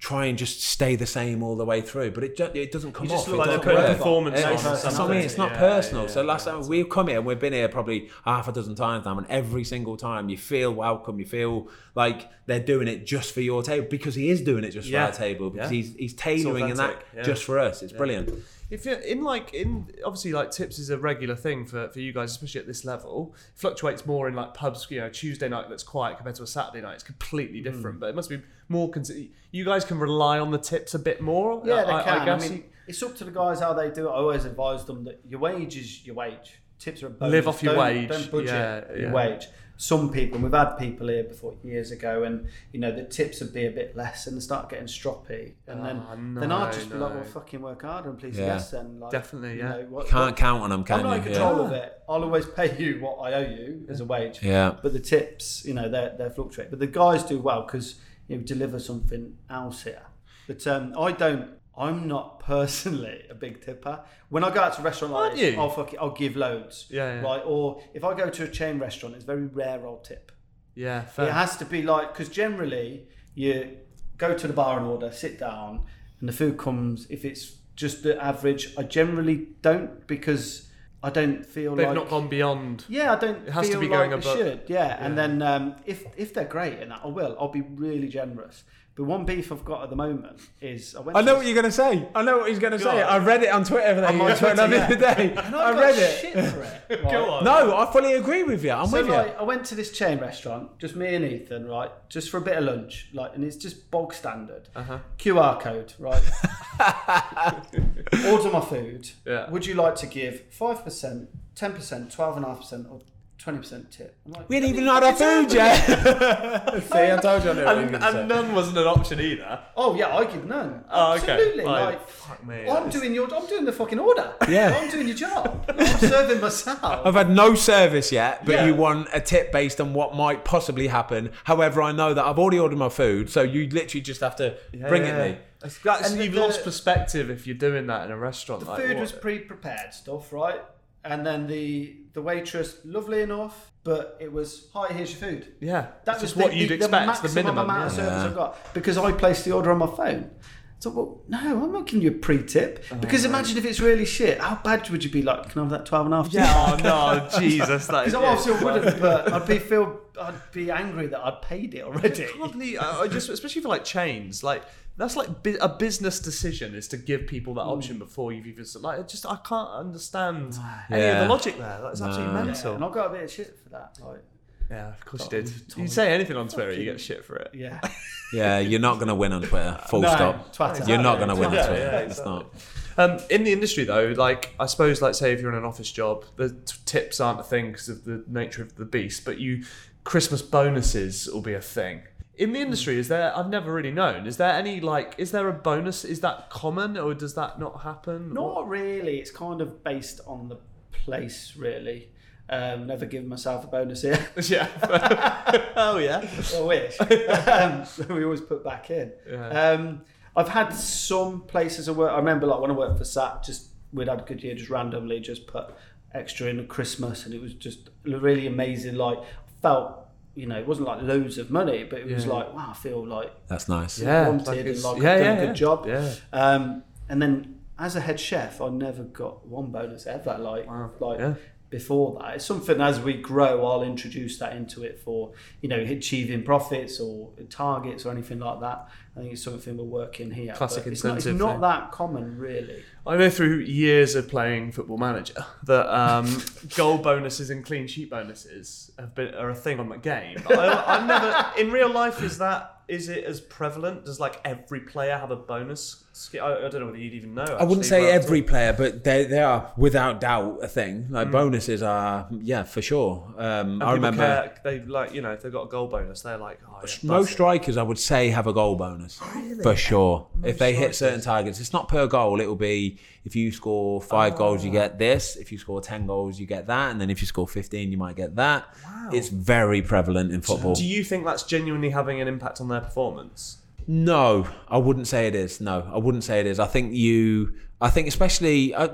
try and just stay the same all the way through, but it ju- it doesn't come You just off. look It like doesn't work. performance It's- it's- or I mean. It's not Yeah, personal. yeah, so last yeah. time we've come here, and we've been here probably half a dozen times now, and every single time you feel welcome. You feel like they're doing it just for your table because he is doing it just Yeah. for our table because Yeah. he's he's tailoring in that yeah. just for us. It's brilliant. If you're in like in obviously like tips is a regular thing for, for you guys, especially at this level. Fluctuates more in like pubs. You know, Tuesday night that's quiet compared to a Saturday night. It's completely Hmm. different. But it must be more. Cons- you guys can rely on the tips a bit more. Yeah, they I, can. I I, guess mean, it's up to the guys how they do it. I always advise them that your wage is your wage. Tips are a bonus. Live off your Don't- wage. Don't budget Yeah, your wage. Some people, and we've had people here before years ago, and you know the tips would be a bit less, and they start getting stroppy, and then Oh, then I'd no, just be like, well, fucking work harder and please Yeah. yes, then like Definitely, you yeah. know, what, Can't count on them, can I'm not in you? control Yeah. of it. I'll always pay you what I owe you as a wage. Yeah. But the tips, you know, they're they fluctuate. But the guys do well because you know, deliver something else here. But um, I don't. I'm not personally a big tipper. When I go out to a restaurant like Aren't this, you? I'll fuck it, I'll give loads. Yeah, yeah. Right. Or if I go to a chain restaurant, it's very rare I'll tip. yeah, fair. It has to be like because generally you go to the bar and order, sit down, and the food comes. If it's just the average, I generally don't because I don't feel like. They've like not gone beyond. Yeah, I don't It has to be like going above- should. Yeah, and then um, if if they're great and that, I will. I'll be really generous. But one beef I've got at the moment is I went. I know this- what you're going to say. I know what he's going to say. on. I read it on Twitter that I'm on were Twitter, on the other day. And I got read it. Shit for it. Go on. No, I fully agree with you. I'm So with you. I went to this chain restaurant, just me and Ethan, right, just for a bit of lunch, like, and it's just bog standard. Uh-huh. QR code, right? Order my food. Yeah. Would you like to give five percent, ten percent, twelve and a half percent, or twenty percent tip? I'm like, we ain't "What even the had our food yet. See, I told you I knew what And, going to say. and none wasn't an option either. Oh yeah, I give none. Oh, okay. Absolutely. Fine. Like, Fuck me. I'm doing your, I'm doing the fucking order. Yeah. I'm doing your job. I'm serving myself. I've had no service yet, but Yeah. you want a tip based on what might possibly happen. However, I know that I've already ordered my food, so you literally just have to bring it me. That's, And you've the- lost perspective if you're doing that in a restaurant. The like, food what- was pre-prepared stuff, right? And then the the waitress, lovely enough, but it was, hi, here's your food. Yeah, That that's was just the, what you'd the, expect. the The, minimum. amount of service Yeah. I've got because I placed the order on my phone. So, well, no, I'm not giving you a pre-tip Oh, because imagine if it's really shit. How bad would you be? Like, can I have that 12 and a half? Yeah, oh no, Jesus, that Because I obviously wouldn't, but I'd be feel, I'd be angry that I'd paid it already. I can't believe, I I just especially for like chains, like that's like bu- a business decision is to give people that option before you've even like. It just I can't understand any of Yeah. the logic there. That's absolutely No. Yeah, mental. and I got a bit of shit for that. Like, Yeah, of course you did. You say anything on Twitter, you get shit for it. yeah. Yeah, you're not going to win on Twitter. Full No, stop. twat You're not going to win on Yeah, Twitter. yeah, it's not. Um, in the industry, though, like I suppose, like say if you're in an office job, the t- tips aren't a thing because of the nature of the beast. But you, Christmas bonuses will be a thing. In the industry, is there? I've never really known. Is there any like? Is there a bonus? Is that common, or does that not happen? Not really. It's kind of based on the place, really. Um, never given myself a bonus here. yeah. oh yeah. I wish. um, so we always put back in. Yeah. Um, I've had some places of work. I remember, like when I worked for SAT, just we'd had a good year, just randomly just put extra in at Christmas, and it was just really amazing. Like felt. You know, it wasn't like loads of money, but it was Yeah. like, wow, I feel like That's nice. Yeah, wanted like and like yeah, I've done yeah, a good yeah. job. Yeah. Um, and then as a head chef, I never got one bonus ever. Like Wow. like Yeah. Before that, it's something as we grow, I'll introduce that into it for you know achieving profits or targets or anything like that. I think it's something we're working here. Classic it's not, it's not that common, really. I know through years of playing Football Manager that um, goal bonuses and clean sheet bonuses have been are a thing on the game. I, I've never in real life is that is it as prevalent? Does like every player have a bonus? Sch- I, I don't know whether you'd even know. I wouldn't say but- every player, but they they are without doubt a thing. Like bonuses are, yeah, for sure. Um, And I remember care, they like you know if they've got a goal bonus, they're like oh, yeah, most that's it. strikers, I would say, have a goal bonus for sure. if they hit certain targets, it's not per goal. It will be if you score five goals, Ah. you get this. If you score ten goals, you get that, and then if you score fifteen, you might get that. Wow. It's very prevalent in football. Do you think that's genuinely having an impact on their performance? No, I wouldn't say it is. No, I wouldn't say it is. I think you. I think especially. Uh,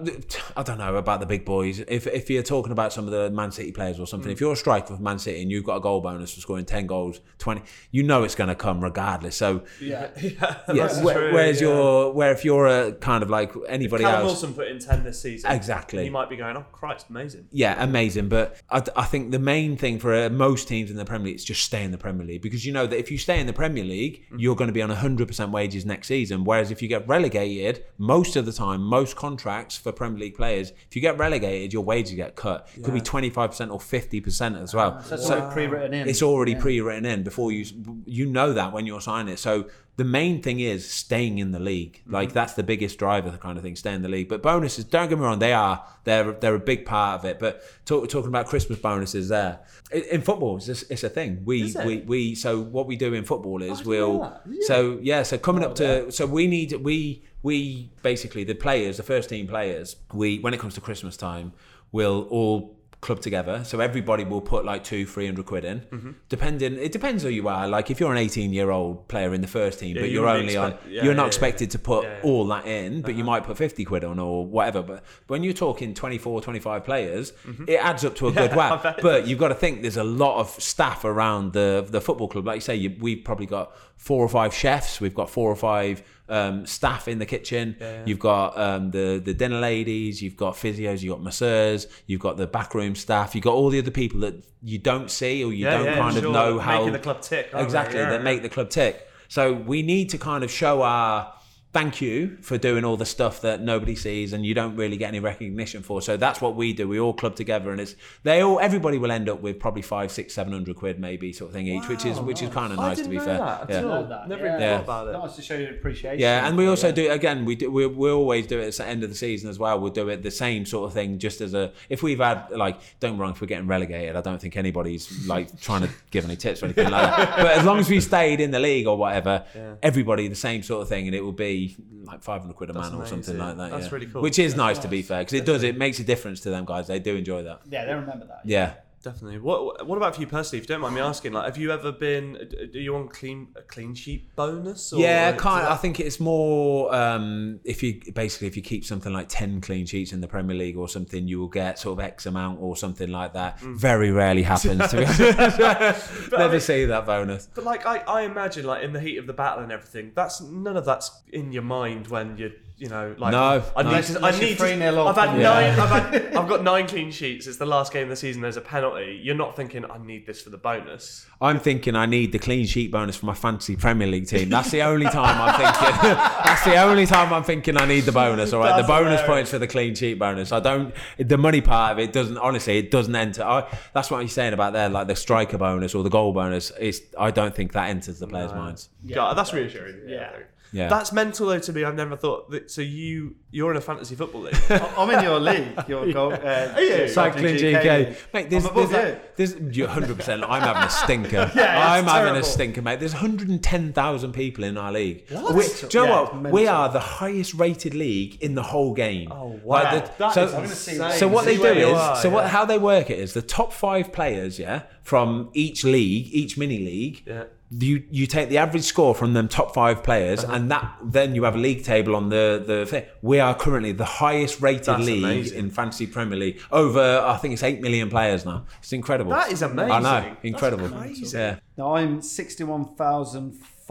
I, I don't know about the big boys. If if you're talking about some of the Man City players or something, mm. if you're a striker for Man City and you've got a goal bonus for scoring ten goals, twenty, you know it's going to come regardless. So Yeah. yeah, yeah, that's where, true, whereas yeah. your where if you're a kind of like anybody Callum else. Wilson put in ten this season. Exactly. You might be going, oh Christ, amazing. Yeah, amazing. But I, I think the main thing for uh, most teams in the Premier League is just stay in the Premier League because you know that if you stay in the Premier League, mm. you're going to be on 100% wages next season. Whereas if you get relegated, most of the time, most contracts for Premier League players, if you get relegated, your wages get cut. It could be 25% or 50% as well. That's So- already pre-written in. it's already Yeah. pre-written in before you you know that when you're signing it. So the main thing is staying in the league. Mm-hmm. Like that's the biggest driver, the kind of thing, stay in the league. But bonuses, don't get me wrong, they are they're they're a big part of it. But talk, talking about Christmas bonuses, there in, football, it's, just, it's a thing. We we we so what we do in football is oh, didn't we'll. Yeah. so yeah so coming oh, up to so we need we we basically the players the first team players we when it comes to Christmas time we'll all club together. So everybody will put like two three hundred quid in. Mm-hmm. depending it depends who you are. Like if you're an 18 year old player in the first team Yeah, but you you're only expect- on yeah, you're not yeah, expected to put all that in but you Uh-huh. might put 50 quid on or whatever. But when you're talking 24 25 players it adds up to a good Mm-hmm. Whack but you've got to think there's a lot of staff around the the football club. Like you say you, we've probably got four or five chefs. We've got four or five um, staff in the kitchen. yeah. You've got um, the the dinner ladies. You've got physios. You've got masseurs. You've got the backroom staff. You've got all the other people that you don't see or you Yeah, don't yeah, kind sure. of know how Making the club tick, exactly Yeah, that yeah. make the club tick. So we need to kind of show our thank you for doing all the stuff that nobody sees and you don't really get any recognition for. So that's what we do. We all club together and it's they all everybody will end up with probably five, six, seven hundred quid maybe sort of thing each, which is which is kind of nice to didn't be know fair. that at yeah. all. Know that, Never yeah. Yeah. thought about it. Nice to show your appreciation. Yeah, and we also Yeah. do again. We do. We, we always do it at the end of the season as well. We'll do it the same sort of thing, just as a. If we've had like, don't get wrong, if we're getting relegated, I don't think anybody's like trying to give any tips or anything like that. But as long as we stayed in the league or whatever, everybody the same sort of thing, and it will be like five hundred quid a That's man or something like that. That's yeah. really cool. Which is nice to be fair, because it does. It makes a difference to them guys. They do enjoy that. Yeah, they remember that. Yeah. Definitely. What What about for you personally? If you don't mind me asking, like, have you ever been? Are you on clean a clean sheet bonus? Or Yeah, does kind. that- I think it's more um, if you basically if you keep something like ten clean sheets in the Premier League or something, you will get sort of X amount or something like that. Mm. Very rarely happens. To be honest, never see that bonus. But like, I, I imagine, like in the heat of the battle and everything, that's none of that's in your mind when you, you know, like. No, I no. need to. I Unless you're need to. 3-0 I've off had and- nine. I've had. I've got nine clean sheets. It's the last game of the season. There's a penalty. You're not thinking I need this for the bonus. I'm thinking I need the clean sheet bonus for my fantasy Premier League team. That's the only time I'm thinking. that's the only time I'm thinking I need the bonus. All right, That's the bonus hilarious. points for the clean sheet bonus. I don't. The money part of it doesn't. Honestly, it doesn't enter. I, that's what you're saying about there, like the striker bonus or the goal bonus. Is I don't think that enters the players' minds. Yeah, that's reassuring. Yeah. Yeah. That's mental though to me. I've never thought that. So you you're in a fantasy football league. I'm in your league. Your goal. Uh, Are you? Cycling GK GK. Mate, there's, there's, you. there's, you're 100%. I'm having a stinker. Yeah, I'm it's having a stinker, mate. There's 110,000 people in our league. What? We, do you know Yeah, what? it's We are the highest rated league in the whole game. Oh, Like wow. the- That so, is I'm gonna see- insane. so what they do is, are, so what, how they work it is the top five players, yeah, from each league, each mini league. Yeah. You you take the average score from them top five players, Uh-huh. and that then you have a league table on the the thing. We are currently the highest rated That's league amazing. in fantasy Premier League. Over I think it's eight million players now. It's incredible. That is amazing. I know, That's incredible. crazy. Yeah. No, I'm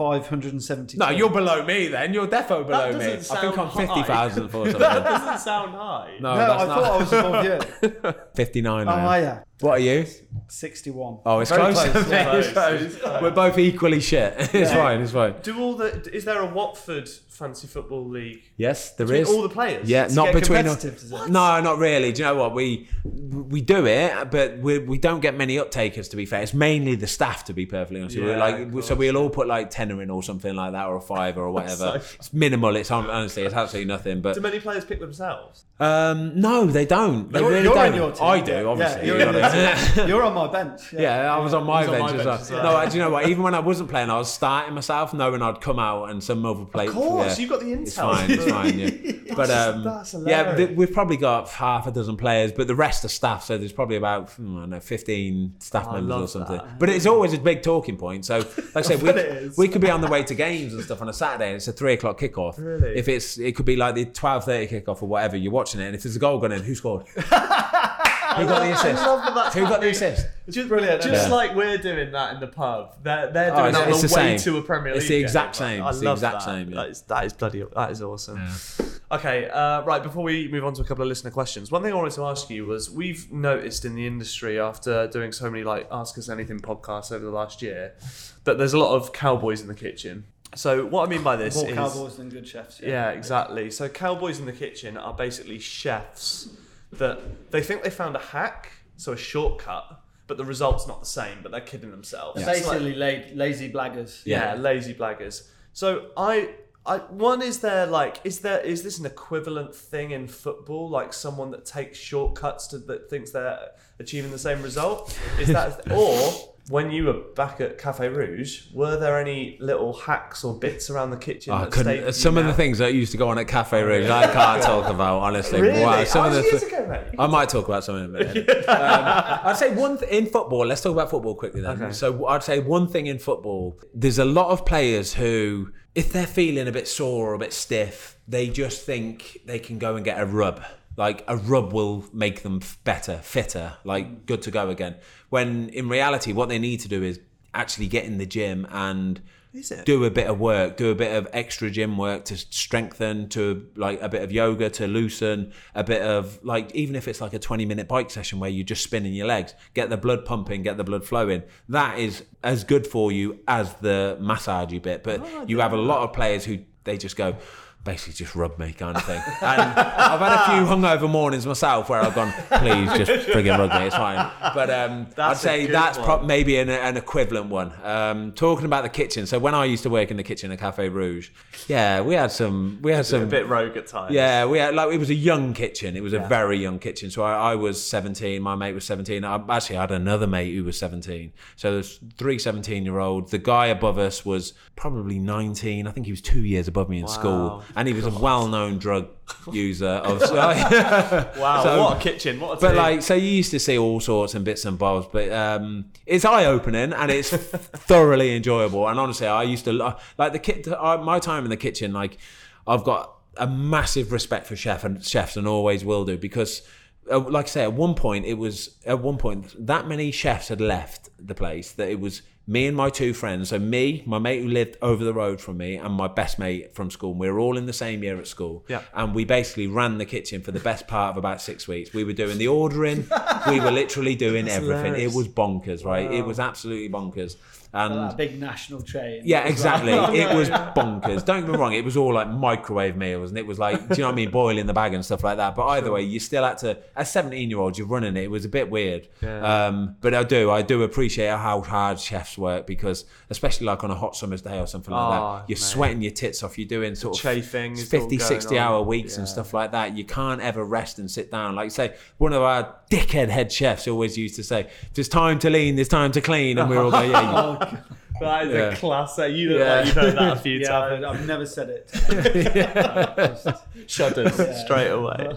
61,572. No, you're below me then. You're defo below me. doesn't I think I'm high. fifty thousand or that doesn't sound high. No, No, that's I not. thought I was above you. fifty nine. Oh, are you? What are you? 61. Oh, it's Very close. close, yeah. It's close. We're both equally shit. It's Yeah. fine. It's fine. Do all the? Is there a Watford fancy football league? Yes, there Between is. all the players? Yeah, To not get between. competitive, does it? No, not really. Do you know what we we do it, but we, we don't get many uptakers. To be fair, it's mainly the staff. To be perfectly honest, with you. Yeah, like so we'll all put like tenner in or something like that, or a five or whatever. So- it's minimal. It's hon- honestly, it's absolutely nothing. But Do many players pick themselves? um, no, they don't. They You're, really you're don't. in your team. I do, obviously. Yeah, you you're, know in what I your team. You're on my bench. Yeah, I was on my He's on bench my as well. bench as well. No, do you know what? Even when I wasn't playing, I was starting myself, knowing I'd come out and some other play. Of course, yeah. you've got the intel. It's fine, it's fine. Yeah. But um, that's yeah, th- we've probably got half a dozen players, but the rest are staff. So there's probably about hmm, I don't know, 15 staff Oh, members or something. that. But it's always a big talking point. So, like I said, we, bet it is. we could be on the way to games and stuff on a Saturday, and it's a three o'clock kickoff. Really? If it's it could be like the 12:30 kickoff or whatever. You're watching it, and if there's a goal going in, who scored? who got the assist? love that that's Who got the assist? Just, brilliant, Just isn't like we're doing that in the pub, they're, they're Oh, doing it's- that it's on the the way same. to a Premier League. It's the game. exact same. I It's the love exact that. same, yeah. That is that is bloody. That is awesome. Okay, uh, right. Before we move on to a couple of listener questions, one thing I wanted to ask you was: we've noticed in the industry after doing so many like Ask Us Anything podcasts over the last year that there's a lot of cowboys in the kitchen. So what I mean by this More is cowboys than good chefs. yeah, exactly. So cowboys in the kitchen are basically chefs that they think they found a hack, so a shortcut, but the result's not the same. But they're kidding themselves. They're It's like- Basically, la- lazy blaggers. yeah, lazy blaggers. So I, I one is there like is there is this an equivalent thing in football like someone that takes shortcuts to that thinks they're achieving the same result? Is that or when you were back at Cafe Rouge, were there any little hacks or bits around the kitchen? Oh, I couldn't. Some of the things that used to go on at Cafe Rouge, I can't talk about honestly. Really? Wow, some oh, of the th- ago. I might talk about some in a minute. um, I'd say one th- in football. Let's talk about football quickly then. Okay. So I'd say one thing in football. There's a lot of players who, if they're feeling a bit sore or a bit stiff, they just think they can go and get a rub. Like a rub will make them better, fitter, like good to go again. When in reality, what they need to do is actually get in the gym and do a bit of work, do a bit of extra gym work to strengthen, to like a bit of yoga to loosen, a bit of like even if it's like a 20 minute bike session where you're just spinning your legs, get the blood pumping, get the blood flowing. That is as good for you as the massagey bit. But you have a lot of players who they just go basically just rub me kind of thing. And I've had a few hungover mornings myself where I've gone, please just frigging rub me, it's fine. But um, I'd say that's pro- maybe an, an equivalent one. Um, talking about the kitchen. So when I used to work in the kitchen at Cafe Rouge, yeah, we had some, we had A some. bit rogue at times. Yeah, we had like it was a young kitchen. It was a very young kitchen. So I, I was 17, my mate was 17. I actually had another mate who was 17. So there's three 17 year olds. The guy above us was probably 19. I think he was two years above me in school, and he was a well known drug user. Of, Wow. So- what a kitchen. What a but team. like, so you used to see all sorts and bits and bobs, but um, it's eye opening and it's thoroughly enjoyable. And honestly, I used to like the kit. My time in the kitchen, like I've got a massive respect for chef and chefs, and always will do because. Uh, like I say, at one point it was at one point that many chefs had left the place that it was me and my two friends. So me, my mate who lived over the road from me, and my best mate from school. And we were all in the same year at school. Yeah. And we basically ran the kitchen for the best part of about six weeks. We were doing the ordering. we were literally doing everything. hilarious. It was bonkers, right? It was absolutely bonkers. And that big national chain. yeah, exactly. it was bonkers. Don't get me wrong. It was all like microwave meals, and it was like, do you know what I mean, boiling the bag and stuff like that. But either way, you still had to. As seventeen-year-olds, you're running it. It was a bit weird. Yeah. Um, but I do, I do appreciate how hard chefs work because, especially like on a hot summer's day or something like Oh, that, you're mate. sweating your tits off. You're doing sort of chafing is all 50, going 60 on. hour weeks and stuff like that. You can't ever rest and sit down. Like say, one of our dickhead head chefs always used to say, "If "There's time to lean. There's time to clean," and we are all go, "Yeah." You, that is Yeah. a classic. You look Yeah. like you've heard that a few Yeah, I've, times. I've never said it. Shudders Yeah. straight away.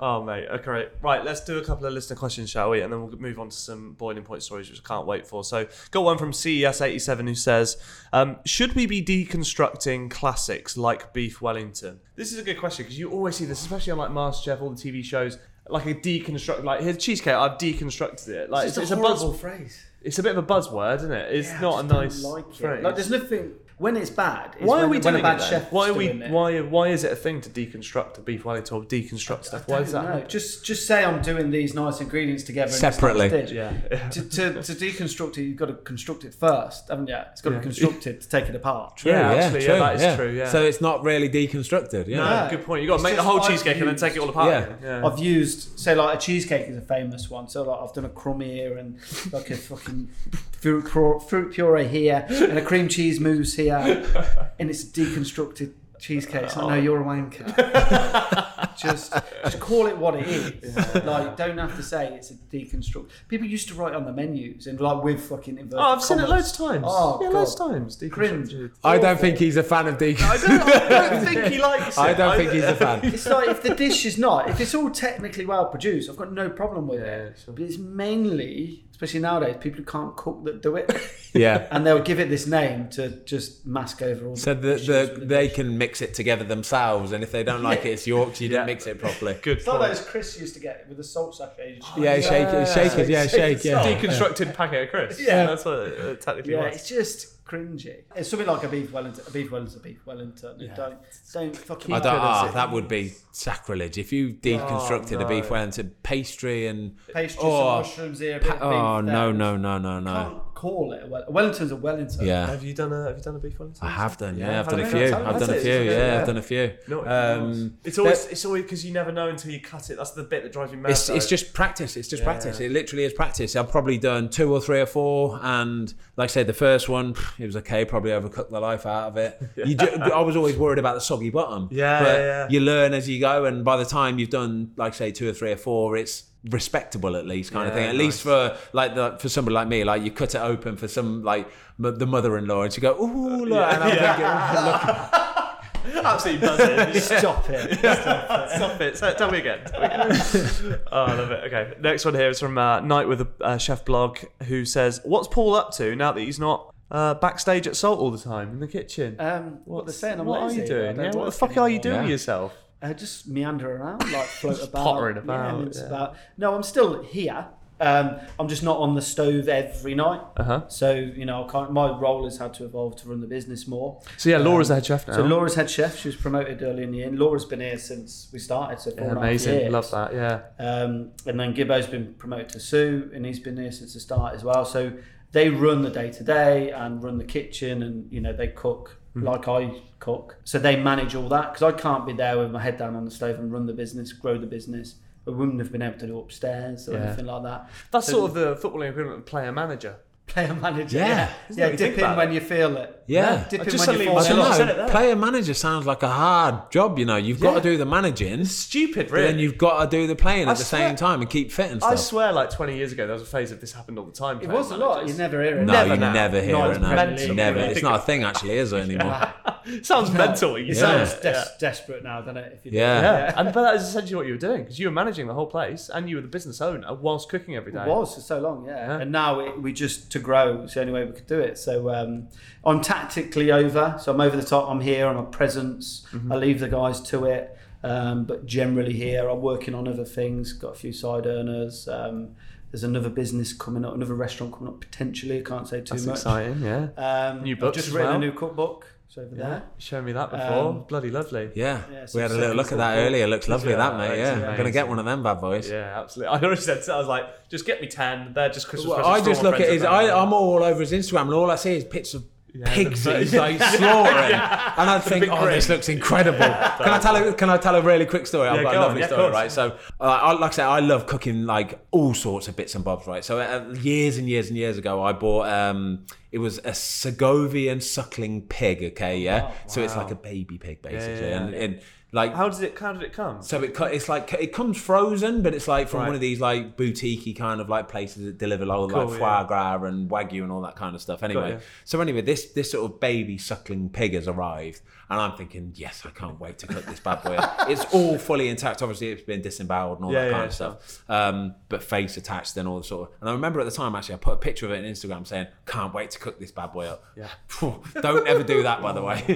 oh, mate. Okay, right. right. Let's do a couple of listener questions, shall we? And then we'll move on to some boiling point stories, which I can't wait for. So, got one from CES87 who says, um, "Should we be deconstructing classics like Beef Wellington?" This is a good question because you always see this, especially on like MasterChef, all the TV shows. Like a deconstruct, like his cheesecake, I've deconstructed it. Like it's, it's a buzz, phrase. it's a bit of a buzzword, isn't it? It's Yeah, not a nice like it. phrase. Like, there's nothing when it's bad. Is why when, are we when doing a bad it chef Why are we? Why? Why is it a thing to deconstruct a beef Wellington or deconstruct stuff? Why is that? No, just just say I'm doing these nice ingredients together and it's Separately. nice dish. Yeah. to, to, to deconstruct it, you've got to construct it first, haven't you? It's got Yeah. to be constructed to take it apart. Yeah, actually, yeah, that is true, yeah. So it's not really deconstructed. Yeah. No, Yeah. good point. You got to make the just whole like cheesecake and then take it all apart. Yeah. yeah. I've used, say, like a cheesecake is a famous one. So, like, I've done a crumb here and like a fucking fruit, fruit puree here and a cream cheese mousse here, Uh, and it's deconstructed cheesecake. So, no, oh. you're a wanker. just, just call it what it is. Like, don't have to say it's a deconstruct. People used to write on the menus and like with fucking inverted Oh, I've seen it loads of times. Oh, yeah, God. loads of times. Cringe. I don't think he's a fan of decon. I don't, I don't think he likes it. I don't think he's a fan. It's like if the dish is not, if it's all technically well produced, I've got no problem with Yeah, it. sure. But it's mainly, especially nowadays, people who can't cook that do it, yeah. and they'll give it this name to just mask over all. So the, the, the they dish. can mix it together themselves, and if they don't like it, it's York's. You Yeah. Mix it properly. Good It's like point. those Chris used to get with the salt sachet. Yeah, shake it, shake it, yeah, shake, yeah. Deconstructed packet of crisps. Yeah. that's what it uh, technically Yeah, was. it's just cringy. It's something like a beef Wellington. A beef Wellington's a beef Wellington. Yeah. Don't don't fucking. I don't. Keep Ah, that would be sacrilege if you deconstructed no. a beef Wellington pastry and Pastry, Oh, some mushrooms here. A bit pa- of oh beef no no no no no. Can't call it a Well- a Wellington's a Wellington. Yeah, Have you done a Have you done a beef Wellington? I have done. Yeah, Yeah, I've done a have few. I've done a few. Yeah, yeah. I've done a few. No, Um, it's always it's always because you never know until you cut it. That's the bit that drives me mad. It's, it's just practice. It's just Yeah. practice. It literally is practice. I've probably done two or three or four, and like I said, the first one it was okay. Probably overcooked the life out of it. You do, I was always worried about the soggy bottom. Yeah, but yeah, yeah. you learn as you go, and by the time you've done like say two or three or four, it's respectable at least kind of thing. At least for like the for somebody like me, like you cut it open for some like m- the mother-in-law, and she go, "Ooh, look," and I'm thinking, "Oh, look." absolutely buzzing. Stop it. Stop it. Say- Tell me again. Tell me again. oh, I love it. Okay. Next one here is from uh, Night with a uh, Chef blog who says, What's Paul up to now that he's not uh, backstage at Salt all the time in the kitchen? Um, what they're saying, I'm what are you doing? Yeah, what the work fuck are you doing Yeah. yourself? Uh, just meander around, like float about, pottering about, mince yeah. about. No, I'm still here. Um, I'm just not on the stove every night. Uh huh. So you know, I can't, my role has had to evolve to run the business more. So yeah, Laura's Um, the head chef now. So Laura's head chef. She was promoted early in the year. Laura's been here since we started. So yeah, and a half amazing. Love that. Yeah. Um, and then Gibbo's been promoted to sous, and he's been here since the start as well. So they run the day to day and run the kitchen, and you know they cook Hmm. like I cook. So they manage all that because I can't be there with my head down on the stove and run the business, grow the business. I wouldn't have been able to do upstairs or Yeah. anything like that. That's So- sort of the footballing equivalent of player manager. Player manager, Yeah. yeah, yeah. it? You think Dip in when it. you feel it. Yeah. dip I in just when you I fall I don't don't in. know. it Player manager sounds like a hard job. You know, you've got to do the managing, Stupid, but really. then you've got to do the playing I at the same time and keep fit and I swear, like 20 years ago, there was a phase of this happened all the time. It was a lot. You never hear it. no, Never you now. never hear Not it in now. Never. Really It's not a thing actually, is it anymore? Sounds mental. You It say sounds it. des- yeah. desperate now, doesn't it? If you do Yeah. Yeah, and but that is essentially what you were doing because you were managing the whole place and you were the business owner whilst cooking every day. It was for so long, yeah. Yeah. And now we just to grow. It's the only way we could do it. So um, I'm tactically over. So I'm over the top. I'm here. I'm a presence. Mm-hmm. I leave the guys to it. Um, but generally here, I'm working on other things. Got a few side earners. Um, there's another business coming up, another restaurant coming up potentially. I can't say too That's much. exciting. Yeah, Um, New I've just as written well. a new cookbook. It's over yeah. there. You showed me that before. Um, Bloody lovely. Yeah. Yeah, so we had a little look at that cool earlier. Looks lovely, Yeah, that mate. it's Yeah, I'm gonna get one of them bad boys. Yeah, absolutely. I already said I was like, just get me ten. They're just Christmas Well, presents I just look at his. I, I'm all over his Instagram, and all I see is pictures of Yeah, pigs the- that like slaughtering, and I think, big oh, this looks incredible. can I tell? A, can I tell a really quick story? I've Yeah, got go a lovely Yeah, story, right? So, uh, I, like I said, I love cooking like all sorts of bits and bobs, right? So, uh, years and years and years ago, I bought. um it was a Segovian suckling pig, okay, yeah. wow. So it's like a baby pig, basically, yeah, yeah. and, and like How did it? How did it come? so it it's like it comes frozen, but it's like from Right. one of these like boutiquey kind of like places that deliver all Cool, like foie gras and wagyu and all that kind of stuff. Anyway, ya. so anyway, this this sort of baby suckling pig has arrived, and I'm thinking, yes, I can't wait to cook this bad boy. up. it's all fully intact. Obviously, it's been disemboweled and all Yeah, that yeah, kind of stuff. Um, but face attached and all the sort of. And I remember at the time actually, I put a picture of it on Instagram saying, "Can't wait to cook this bad boy up." Yeah. Don't ever do that, by the way. do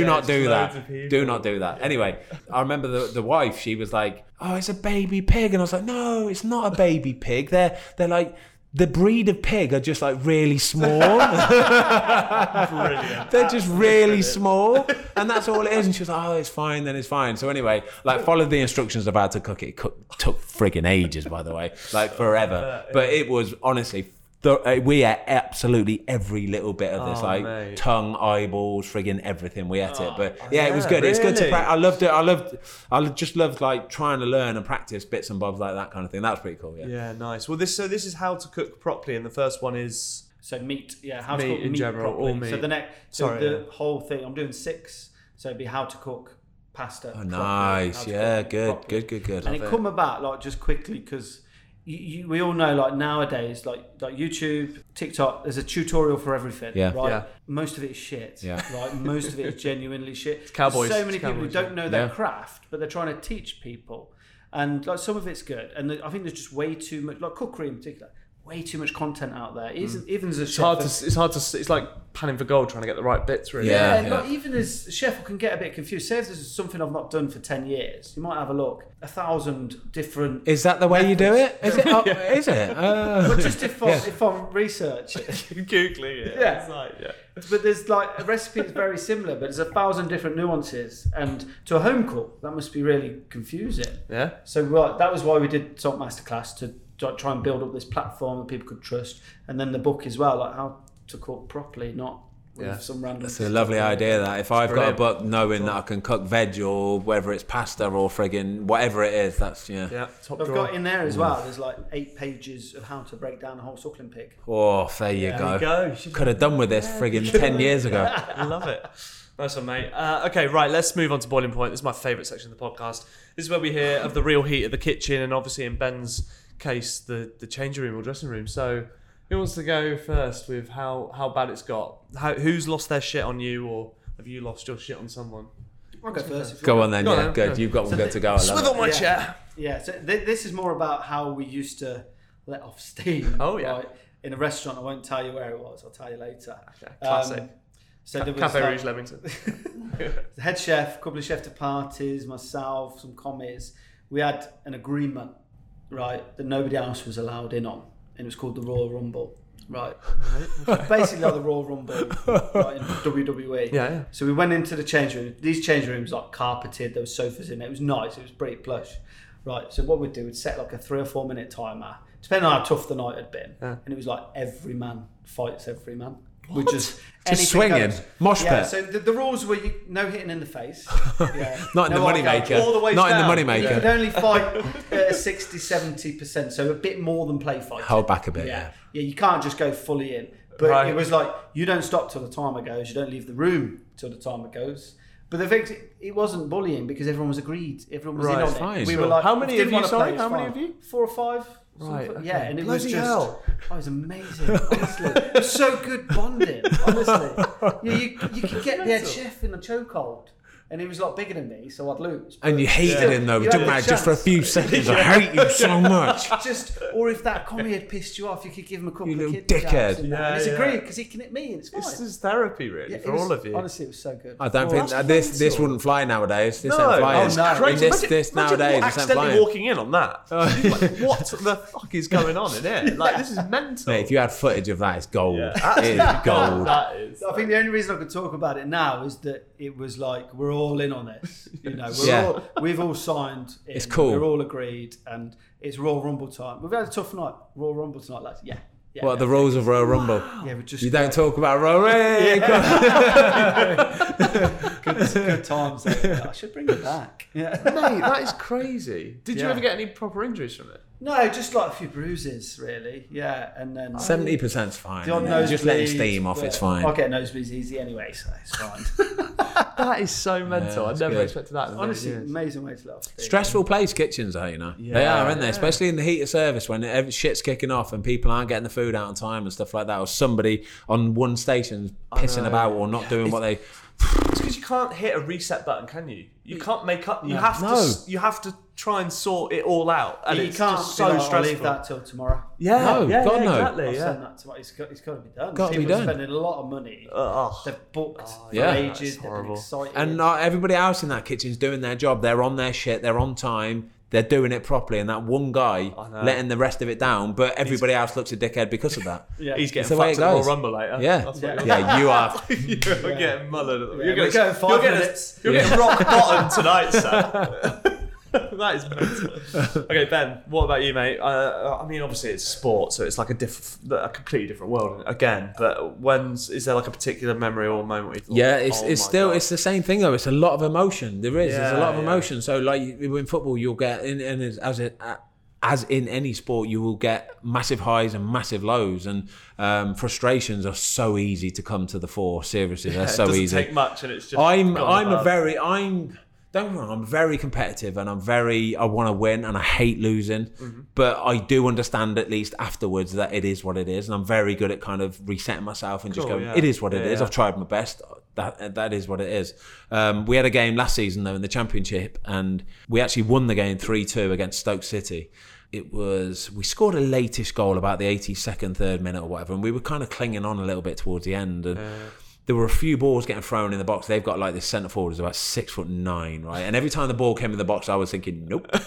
Yeah, not do that. Do not do that. Anyway, I remember the, the wife. She was like, "Oh, it's a baby pig," and I was like, "No, it's not a baby pig. They're they're like." The breed of pig are just like really small. Brilliant. They're just really small, and that's all it is. And she was like, "Oh, it's fine, then it's fine." So anyway, like followed the instructions of how to cook it. It took friggin' ages, by the way, like forever. But it was honestly. The, uh, we ate absolutely every little bit of this, Oh, like mate. tongue, eyeballs, friggin' everything. We ate it, but yeah, it was yeah, good. It's good to practice. I loved it. I loved. I just loved like trying to learn and practice bits and bobs like that kind of thing. That was pretty cool. Yeah. Yeah, nice. Well, this so this is how to cook properly, and the first one is So meat, yeah, how to Meat cook in meat general, properly. all meat. So the next, so Sorry, the yeah. whole thing. I'm doing six. So it'd be how to cook pasta. Oh, nice. how Yeah, cook good, good, good, good. And it come about like just quickly because you, you, we all know like nowadays like like YouTube, TikTok, there's a tutorial for everything. Yeah. Right. Yeah. Most of it is shit. Yeah. Like most of it is genuinely shit. There's cowboys. So many It's people who don't know their Yeah. craft, but they're trying to teach people. And like some of it's good, and I think there's just way too much, like cookery in particular, way too much content out there. Isn't even as a it's chef, hard to it's hard to it's like panning for gold, trying to get the right bits. Really. Yeah. yeah, like even as a chef, I can get a bit confused. Say if this is something I've not done for ten years, you might have a look. A thousand different. Is that the way you do it? Is it? Oh, Is it? Uh, But just if, I, if I'm researching, Googling it. Yeah. It's like, yeah. but there's like a recipe that's very similar, but there's a thousand different nuances, and to a home cook, that must be really confusing. Yeah. So right, that was why we did Salt Masterclass to try- try and build up this platform that people could trust, and then the book as well, like how to cook properly, not with Yeah. some random. It's a lovely idea that if I've Brilliant. got a book knowing that I can cook veg or whether it's pasta or friggin' whatever it is, that's yeah. Yeah. Top I've drawer. got in there as well. There's like eight pages of how to break down a whole suckling pig. Oh, there you Yeah. go. There you go. Could have done with this friggin' ten years ago. I love it. Nice one, mate. Uh, okay, right. Let's move on to boiling point. This is my favourite section of the podcast. This is where we hear of the real heat of the kitchen, and obviously in Ben's case, the the changing room or dressing room. So, who wants to go first with how how bad it's got? How, who's lost their shit on you, or have you lost your shit on someone? I'll go first. Go on then, Go on yeah, then, good. go. You've got one good to go. I love Swivel it. my Yeah. chair. Yeah, so th- this is more about how we used to let off steam. Oh, yeah. right, in a restaurant. I won't tell you where it was. I'll tell you later. Okay, classic. Um, so there was Cafe like- Rouge Leamington. the head chef, a couple of chef de parties, myself, some commis. We had an agreement, right, that nobody else was allowed in on, and it was called the Royal Rumble. Right, basically like the Royal Rumble right, in WWE. Yeah, yeah. So we went into the change room. These change rooms like carpeted. There was sofas in it. It was nice. It was pretty plush. Right. So what we'd do, we'd set like a three or four minute timer, depending on how tough the night had been, Yeah. and it was like every man fights every man. We just swinging? goes. Mosh yeah, pit? So the, the rules were you, no hitting in the face. Yeah. Not in no the eye gouge, moneymaker. All the way Not in the down. moneymaker. You could only fight uh, 60, 70%, so a bit more than play fighting. Hold back a bit, Yeah. yeah. Yeah, you can't just go fully in. But Right. it was like, you don't stop till the timer goes, you don't leave the room till the timer goes. But the thing, is, it wasn't bullying because everyone was agreed. Everyone was Right, in on fine, it. We were like, How many of you, wanna sorry? play, it's How many of you? Four or five. Right, okay. Yeah, and it Bloody was just, hell. oh, it was amazing. Honestly, it was so good bonding. Honestly, yeah, you you could get the head chef in a chokehold, and he was a lot bigger than me, so I'd lose. And you hated Still, him though. you It didn't the matter. Just for a few seconds. I hate you so much. Just, or if that commis had pissed you off, you could give him a couple You of little kid jabs dickhead. and. Yeah, and it's yeah. agreed because he can hit me, and it's fine. This is therapy, really, Yeah, for was- all of you. Honestly, it was so good. I don't Oh, think that this this wouldn't fly nowadays. This No, ain't flying. oh, no. crazy. This, Imagine- this imagine nowadays, this accidentally flying. walking in on that. like, what the fuck is going on in here? Like, this is mental. Mate, if you had footage of that, it's gold. It is gold. that is. I think the only reason I could talk about it now is that it was like we're all in on this. You know, we're Yeah. all, we've all signed. In, It's cool. We're all agreed, and it's Royal Rumble time. We've had a tough night. Royal Rumble tonight, lads. Yeah. yeah What are the rules of Royal Rumble? Yeah, we just You don't talk about Royal Hey, come on. good, good times. There. I should bring it back. Yeah. Mate, that is crazy. Did you ever get any proper injuries from it? No, just like a few bruises, really. Yeah, and then uh, Seventy percent's fine. the odd yeah. Just letting nosebleeds, steam off, it's fine. I get nosebleeds easy anyway, so it's fine. That is so mental. I never good. expected that. in a million Honestly, years. amazing way to laugh. Stressful place kitchens are, you know. Yeah, they are, aren't they? Especially in the heat of service when shit's kicking off and people aren't getting the food out on time and stuff like that, or somebody on one station pissing about or not doing what they. It's because you can't hit a reset button, can you? You can't make up. You No. have to. No. s- You have to try and sort it all out, and you it's can't just be so stressful. I'll leave that till tomorrow. Yeah, No, yeah, God, yeah, no. exactly. I'll Yeah. send that tomorrow. It's got, it's got to be done. Got to be People are done. spending a lot of money. Ugh. They've booked for yeah. ages. They've been horrible. excited. And uh, everybody else in that kitchen's doing their job. They're on their shit. They're on time. They're doing it properly. And that one guy letting the rest of it down, but everybody else looks a dickhead because of that. yeah. He's getting the way fucked it at the Rumble later. Yeah. That's what Yeah. you're you are. You're getting mullered. At the, Yeah, you're we're getting, going five you're getting, minutes. You're Yeah. getting rock bottom tonight, sir. that is mental. Okay, Ben, what about you, mate? Uh, I mean, obviously it's sport, so it's like a diff- a completely different world again. But when's is there like a particular memory or moment? Where you thought, Yeah, it's, "Oh it's still God." it's the same thing though. It's a lot of emotion. There is. There's a lot of yeah. emotion. So like in football, you'll get in and as as it. As in any sport, you will get massive highs and massive lows, and um, frustrations are so easy to come to the fore. Seriously, they're Yeah, so it doesn't easy. take much, and it's just. I'm I'm a very I'm don't get me wrong, I'm very competitive and I'm very I want to win and I hate losing. Mm-hmm. But I do understand at least afterwards that it is what it is and I'm very good at kind of resetting myself and just going, yeah. it is what it Yeah, is. yeah. I've tried my best. That that is what it is. Um, we had a game last season though in the championship and we actually won the game three two against Stoke City. It was we scored a latest goal about the 82nd, third minute or whatever, and we were kind of clinging on a little bit towards the end. And there were a few balls getting thrown in the box. They've got like this centre forward is about six foot nine, right? And every time the ball came in the box, I was thinking, nope, not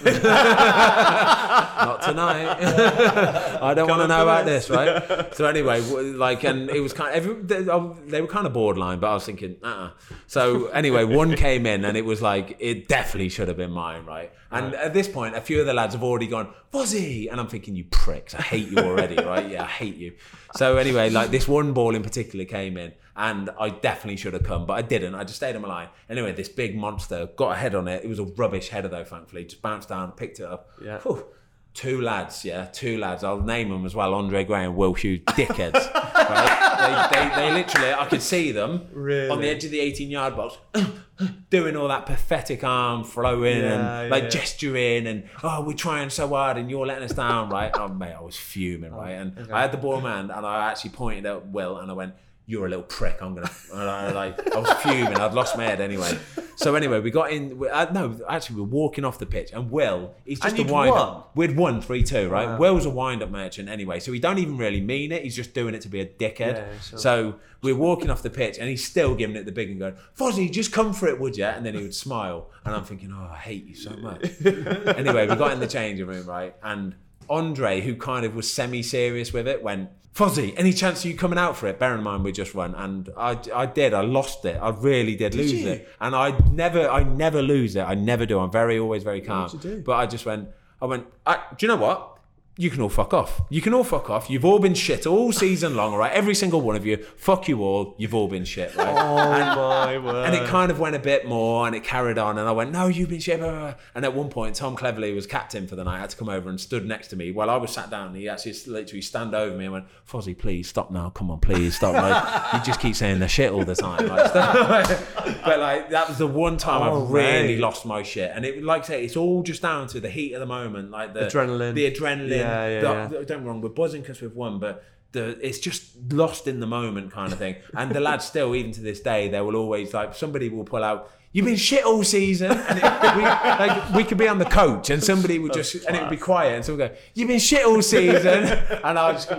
tonight. I don't want to know about this, right? So anyway, like, and it was kind of every, they, they were kind of borderline, but I was thinking, uh. uh So anyway, one came in, and it was like it definitely should have been mine, right? And at this point, a few of the lads have already gone, was he? And I'm thinking, you pricks, I hate you already, right? Yeah, I hate you. So anyway, like this one ball in particular came in, and I definitely should have come, but I didn't. I just stayed on my line. Anyway, this big monster got a head on it. It was a rubbish header though, thankfully. Just bounced down, picked it up. Yeah. Whew. Two lads, yeah, two lads. I'll name them as well. Andre Gray and Will Hughes, dickheads. right? they, they, they literally, I could see them Really? on the edge of the 18 yard box, doing all that pathetic arm throwing Yeah, and like yeah. gesturing and oh, we're trying so hard and you're letting us down, right? Oh mate, I was fuming, oh, right? And I had the ball in my hand and I actually pointed at Will and I went, you're a little prick. I'm gonna I, like I was fuming. I'd lost my head anyway. So anyway, we got in. we- Uh, no, actually, we're walking off the pitch, and Will, he's just And a wind up. We'd won three two, right? Wow. Will's a wind up merchant anyway, so he don't even really mean it. He's just doing it to be a dickhead. Yeah, sure. So we're walking off the pitch, and he's still giving it the big and going, "Fozzie, just come for it, would you?" And then he would smile, and I'm thinking, "Oh, I hate you so much." anyway, we got in the changing room, right? And Andre, who kind of was semi-serious with it, went, "Fozzie, any chance of you coming out for it?" Bear in mind we just won, and I, I did. I lost it. I really did, lose you? it, and I never, I never lose it. I never do. I'm very, always very calm. did? But I just went, I went. I, do you know what? You can all fuck off. You can all fuck off. You've all been shit all season long, all right? Every single one of you. Fuck you all. You've all been shit, right? Oh my word! And it kind of went a bit more and it carried on. And I went, No, you've been shit. blah, blah, blah." And at one point, Tom Cleverley was captain for the night, I had to come over and stood next to me while I was sat down. He actually literally stand over me and went, Fozzie, please stop now. Come on, please stop. Like, you just keep saying the shit all the time. Like, but like, that was the one time Oh, I've really mate. lost my shit. And it, like I say, it's all just down to the heat of the moment. Like the Adrenaline. The adrenaline. Yeah, yeah, the- yeah. don't get me wrong, we're buzzing because we've won, but the it's just lost in the moment kind of thing. And the lads still, even to this day, they will always like somebody will pull out. You've been shit all season, and it, we, like, we could be on the coach, and somebody would just, and it would be quiet, and someone would go, "You've been shit all season," and I just,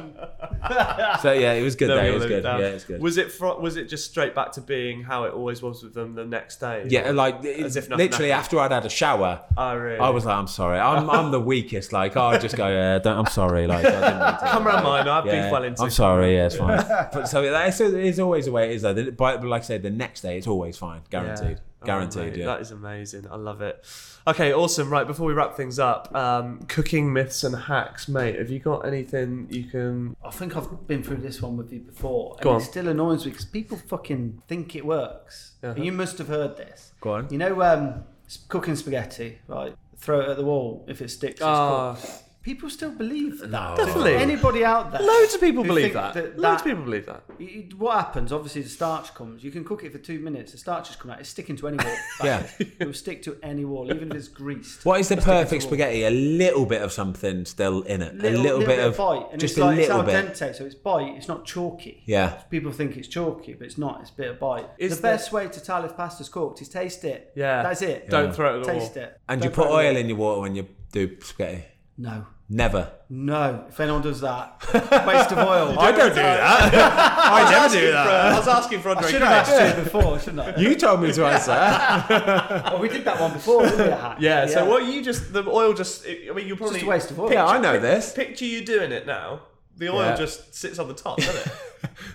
so yeah, it was good. Though. It was good. down. Yeah, it was good. Was it fro- was it just straight back to being how it always was with them the next day? yeah, like it- As if nothing literally happened. after I'd had a shower, Oh really? I was like, "I'm sorry, I'm, I'm the weakest." Like, I just go, yeah, don't, "I'm sorry." Like, I didn't mean to. Come around mine. I've Yeah, been well into. I'm sorry. Yeah, it's fine. but so that's it's always the way it is though. But like I said, the next day it's always fine, guaranteed, Yeah. Oh, guaranteed. mate, yeah. That is amazing. I love it. Okay, awesome. Right, before we wrap things up, um, cooking myths and hacks, mate. Have you got anything you can? I think I've been through this one with you before, and Go it on. still annoys me because people fucking think it works. Uh-huh. You must have heard this. Go on. You know, um, cooking spaghetti, right? Throw it at the wall. If it sticks, it's Ah. cooked. People still believe that. No. Definitely. Anybody out there? Loads of people who believe think that. that- Loads of people believe that. You- you- What happens? Obviously, the starch comes. You can cook it for two minutes. The starch has come out. It's sticking to any wall. Yeah. it will stick to any wall, even if it's greased. What is the It'll stick to perfect wall. spaghetti? A little bit of something still in it. Little, a little, bit, of bite, and just it's like, a little it's al bit. dente, so it's bite. It's not chalky. Yeah. People think it's chalky, but it's not. It's a bit of bite. Is the there- best way to tell if pasta's cooked is taste it. Yeah. that's it. Don't throw it at the taste wall. it. And Don't you put throw it oil away. in your water when you do spaghetti. No, Never. no. If anyone does that, waste of oil. I don't do that. I never do that. I was asking for Andre Should have asked you before, shouldn't I? You told me to answer. oh, we did that one before, didn't we? a hack? Yeah, so what you just the oil just I mean you It's probably just a waste of oil. yeah, I know this. picture you doing it now. The oil Yeah. just sits on the top, doesn't it?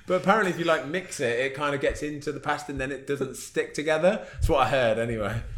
But apparently, if you like mix it, it kind of gets into the pasta and then it doesn't stick together. That's what I heard anyway.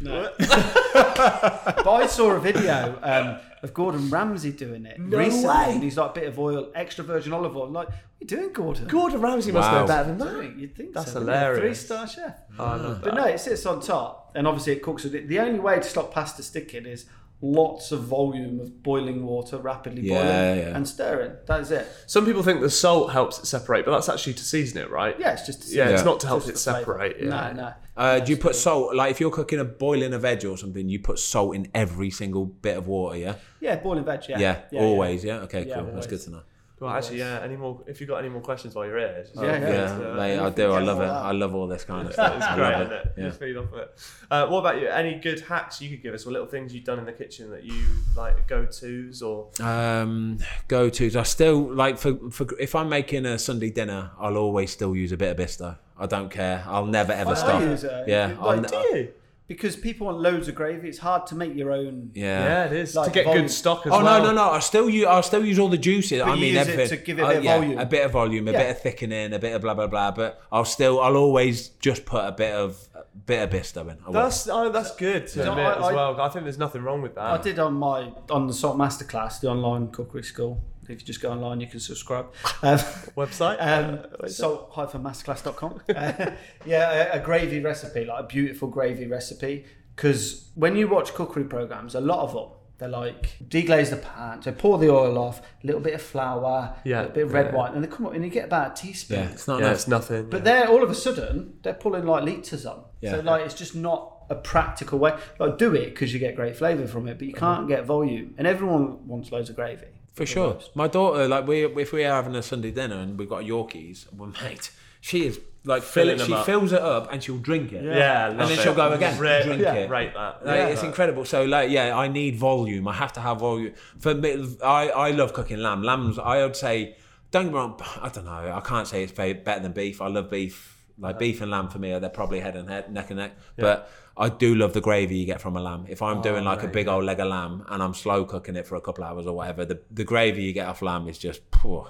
But I saw a video um, of Gordon Ramsay doing it No recently, way. and he's like a bit of oil, extra virgin olive oil. I'm like, what are you doing, Gordon? Gordon Ramsay must Wow. know better than that. you? You'd think That's so. wouldn't hilarious. Three-star chef. Oh, I love But no, it sits on top, and obviously it cooks. it. The only way to stop pasta sticking is lots of volume of boiling water, rapidly Yeah, boiling, yeah. and stirring. That's it. Some people think the salt helps it separate, but that's actually to season it, right? Yeah, it's just Yeah, it's Yeah. not to help just it separate. Yeah. No, no. Uh, do you put salt? Like if you're cooking a boiling a veg or something, you put salt in every single bit of water. Yeah. Yeah, boiling veg. Yeah, Yeah. always. Yeah. Okay. Yeah, Cool. That's good to know. Well, actually, yeah. Any more? If you've got any more questions while you're here, just Yeah, yeah. Yeah, mate, I do. I love it. Yeah. I love all this kind of stuff. It's I great, love isn't it. it? Yeah. Just feed off of it. Uh, what about you? Any good hacks you could give us, or little things you've done in the kitchen that you like go tos, or Um, go tos. I still like for, for if I'm making a Sunday dinner, I'll always still use a bit of Bisto. I don't care. I'll never ever I stop. use it. Yeah, Like, I'll, do you? Because people want loads of gravy. It's hard to make your own. yeah. Yeah, it is Like to get volume. good stock as Oh well. Oh no no no! I still use I still use all the juices. But I you mean use it everything to give it a Uh, bit of yeah, volume. a bit of volume, a Yeah. bit of thickening, a bit of blah blah blah. But I'll still I'll always just put a bit of a bit of Bisto in. I. That's oh, that's good to So admit I- as I- well. I think there's nothing wrong with that. I did on my on the Salt Masterclass, the online cookery school. If you just go online, you can subscribe. Um, Website. um, What is it? salt-masterclass.com. uh, yeah, a, a gravy recipe, like a beautiful gravy recipe. Because when you watch cookery programs, a lot of them, they're like deglaze the pan, so pour the oil off, a little bit of flour, Yeah. a little bit of red Yeah. wine, and they come up and you get about a teaspoon. yeah, it's not yeah, enough. it's nothing. But they're all of a sudden they're pulling like liters on. Yeah. So like it's just not a practical way. Like do it because you get great flavour from it, but you can't get volume. And everyone wants loads of gravy. For sure. My daughter, like we, if we are having a Sunday dinner and we've got Yorkies, well, mate, she is like fill Filling it, she up. fills it up and she'll drink it. Yeah, and love then it. she'll go again, Rate- drink yeah, it. Rate that. Like, Yeah. it's incredible. So like, yeah, I need volume. I have to have volume. For me, I, I love cooking lamb. Lambs, I would say, don't get me wrong. I don't know. I can't say it's better than beef. I love beef. Like beef and lamb for me, they're probably head and head, neck and neck. But I do love the gravy you get from a lamb. If I'm doing like a right, big old leg of lamb and I'm slow cooking it for a couple hours or whatever, the, the gravy you get off lamb is just, phew,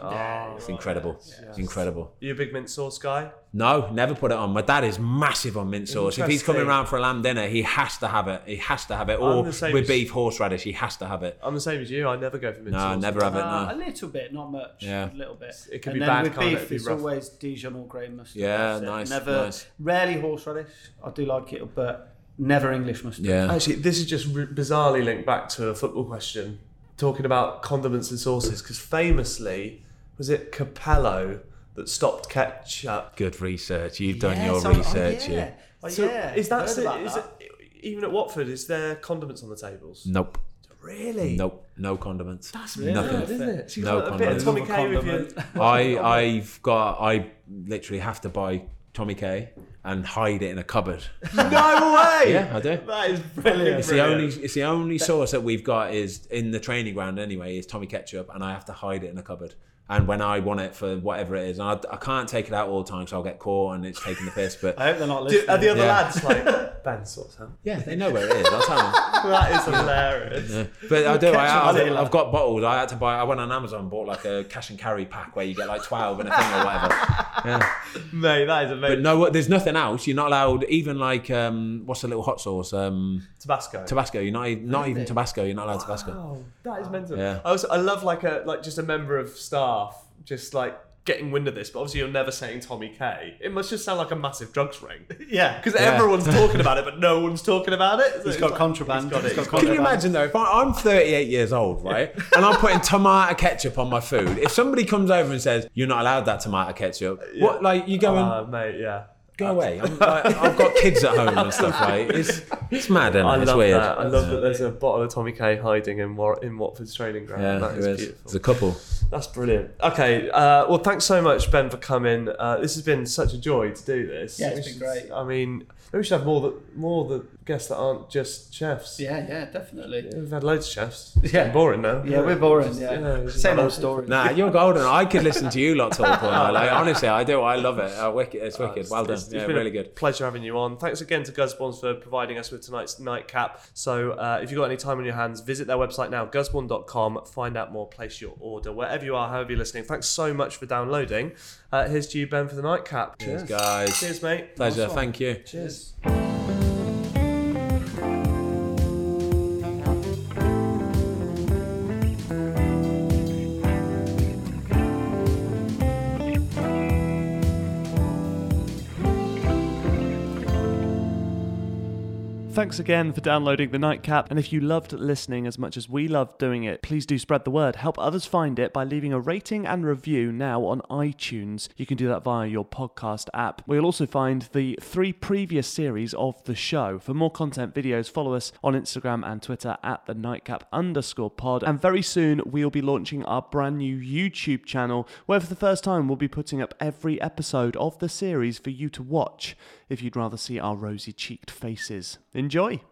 it's incredible. It's incredible. You a big mint sauce guy? No, never put it on. My dad is massive on mint sauce. If he's coming Interesting. around for a lamb dinner, he has to have it. He has to have it. Or with as- beef horseradish, he has to have it. I'm the same as you. I never go for mint No, sauce. No, never have it. Uh, a little bit, not much. Yeah. a little bit. It can and be then bad, with beef, It'd it's rough. always Dijon or grey mustard. Yeah, That's it. nice, Never, nice. rarely horseradish. I do like it, but never English mustard. Yeah. Actually, this is just r- bizarrely linked back to a football question, talking about condiments and sauces, because famously, was it Capello that stopped ketchup? Good research. You've done Yes, your oh, oh, research. yeah. yeah. Oh, So yeah. is that, Heard about is that. it even at Watford? Is there condiments on the tables? Nope. Really? Nope. No condiments. That's Really Nothing. Good, isn't it? So No got a bit of Tommy condiments. K with you. I I've got I literally have to buy Tommy K and hide it in a cupboard. no way! Yeah, I do. That is brilliant. It's the only it's the only sauce that we've got is in the training ground anyway is Tommy ketchup and I have to hide it in a cupboard. And when I want it for whatever it is, and I, I can't take it out all the time, so I'll get caught and it's taking the piss. But I hope they're not Do, listening. are the other Yeah. lads like Ben sorts out? yeah, they know where it is. I'll tell them. That is hilarious. Yeah. But I do. I, I, I've got bottles. I had to buy. I went on Amazon, and bought like a cash and carry pack where you get like twelve and a thing or whatever. Yeah. Mate, that is amazing. But amazing. no, there's nothing else. You're not allowed. Even like um, what's the little hot sauce? Um, Tabasco. Tabasco. You're not. e- Not even Tabasco. You're not allowed Tabasco. Oh, that is mental. Yeah. I also I love like a like just a member of staff just like getting wind of this, but obviously you're never saying Tommy K. It must just sound like a massive drugs ring. yeah, Because Yeah. everyone's talking about it, but no one's talking about it. So He's it's got like- contraband. He's got it. He's got he's got Can it. you imagine though? If I, I'm 38 years old, right, and I'm putting tomato ketchup on my food, if somebody comes over and says you're not allowed that tomato ketchup, what like you going? Ah, mate, yeah. Go away. I'm, like, I've got kids at home and stuff. Right? it's it's mad, isn't it? I it's love weird. that. I love that there's a bottle of Tommy K hiding in War- in Watford's training ground. Yeah, that it is is. beautiful. There's a couple. That's brilliant. Okay, uh, well, thanks so much, Ben, for coming. Uh, this has been such a joy to do this. Yeah, it's We been great. I mean, maybe we should have more the more the guests that aren't just chefs. Yeah, yeah, definitely. We've had loads of chefs. It's Yeah. getting boring now. Yeah, we're boring. Just- Yeah, it's just same old story. Nah, you're golden. I could listen to you lot talk all night. Like honestly, I do. I love it. Uh, wicked. It's wicked. It's- Well done. it's- it's Yeah, been really a good. Pleasure having you on. Thanks again to Gusbournes for providing us with tonight's nightcap. So uh, if you've got any time on your hands, visit their website now, gusbourne.com. Find out more, place your order wherever you are, however you're listening. Thanks so much for downloading. Uh, here's to you, Ben, for the nightcap. Cheers, guys. Cheers, mate. Pleasure. One. Thank you. Cheers. Thanks again for downloading the Nightcap. And if you loved listening as much as we loved doing it, please do spread the word. Help others find it by leaving a rating and review now on iTunes. You can do that via your podcast app. We'll also find the three previous series of the show. For more content videos, follow us on Instagram and Twitter at the Nightcap underscore pod. And very soon we'll be launching our brand new YouTube channel where for the first time we'll be putting up every episode of the series for you to watch if you'd rather see our rosy cheeked faces. Enjoy!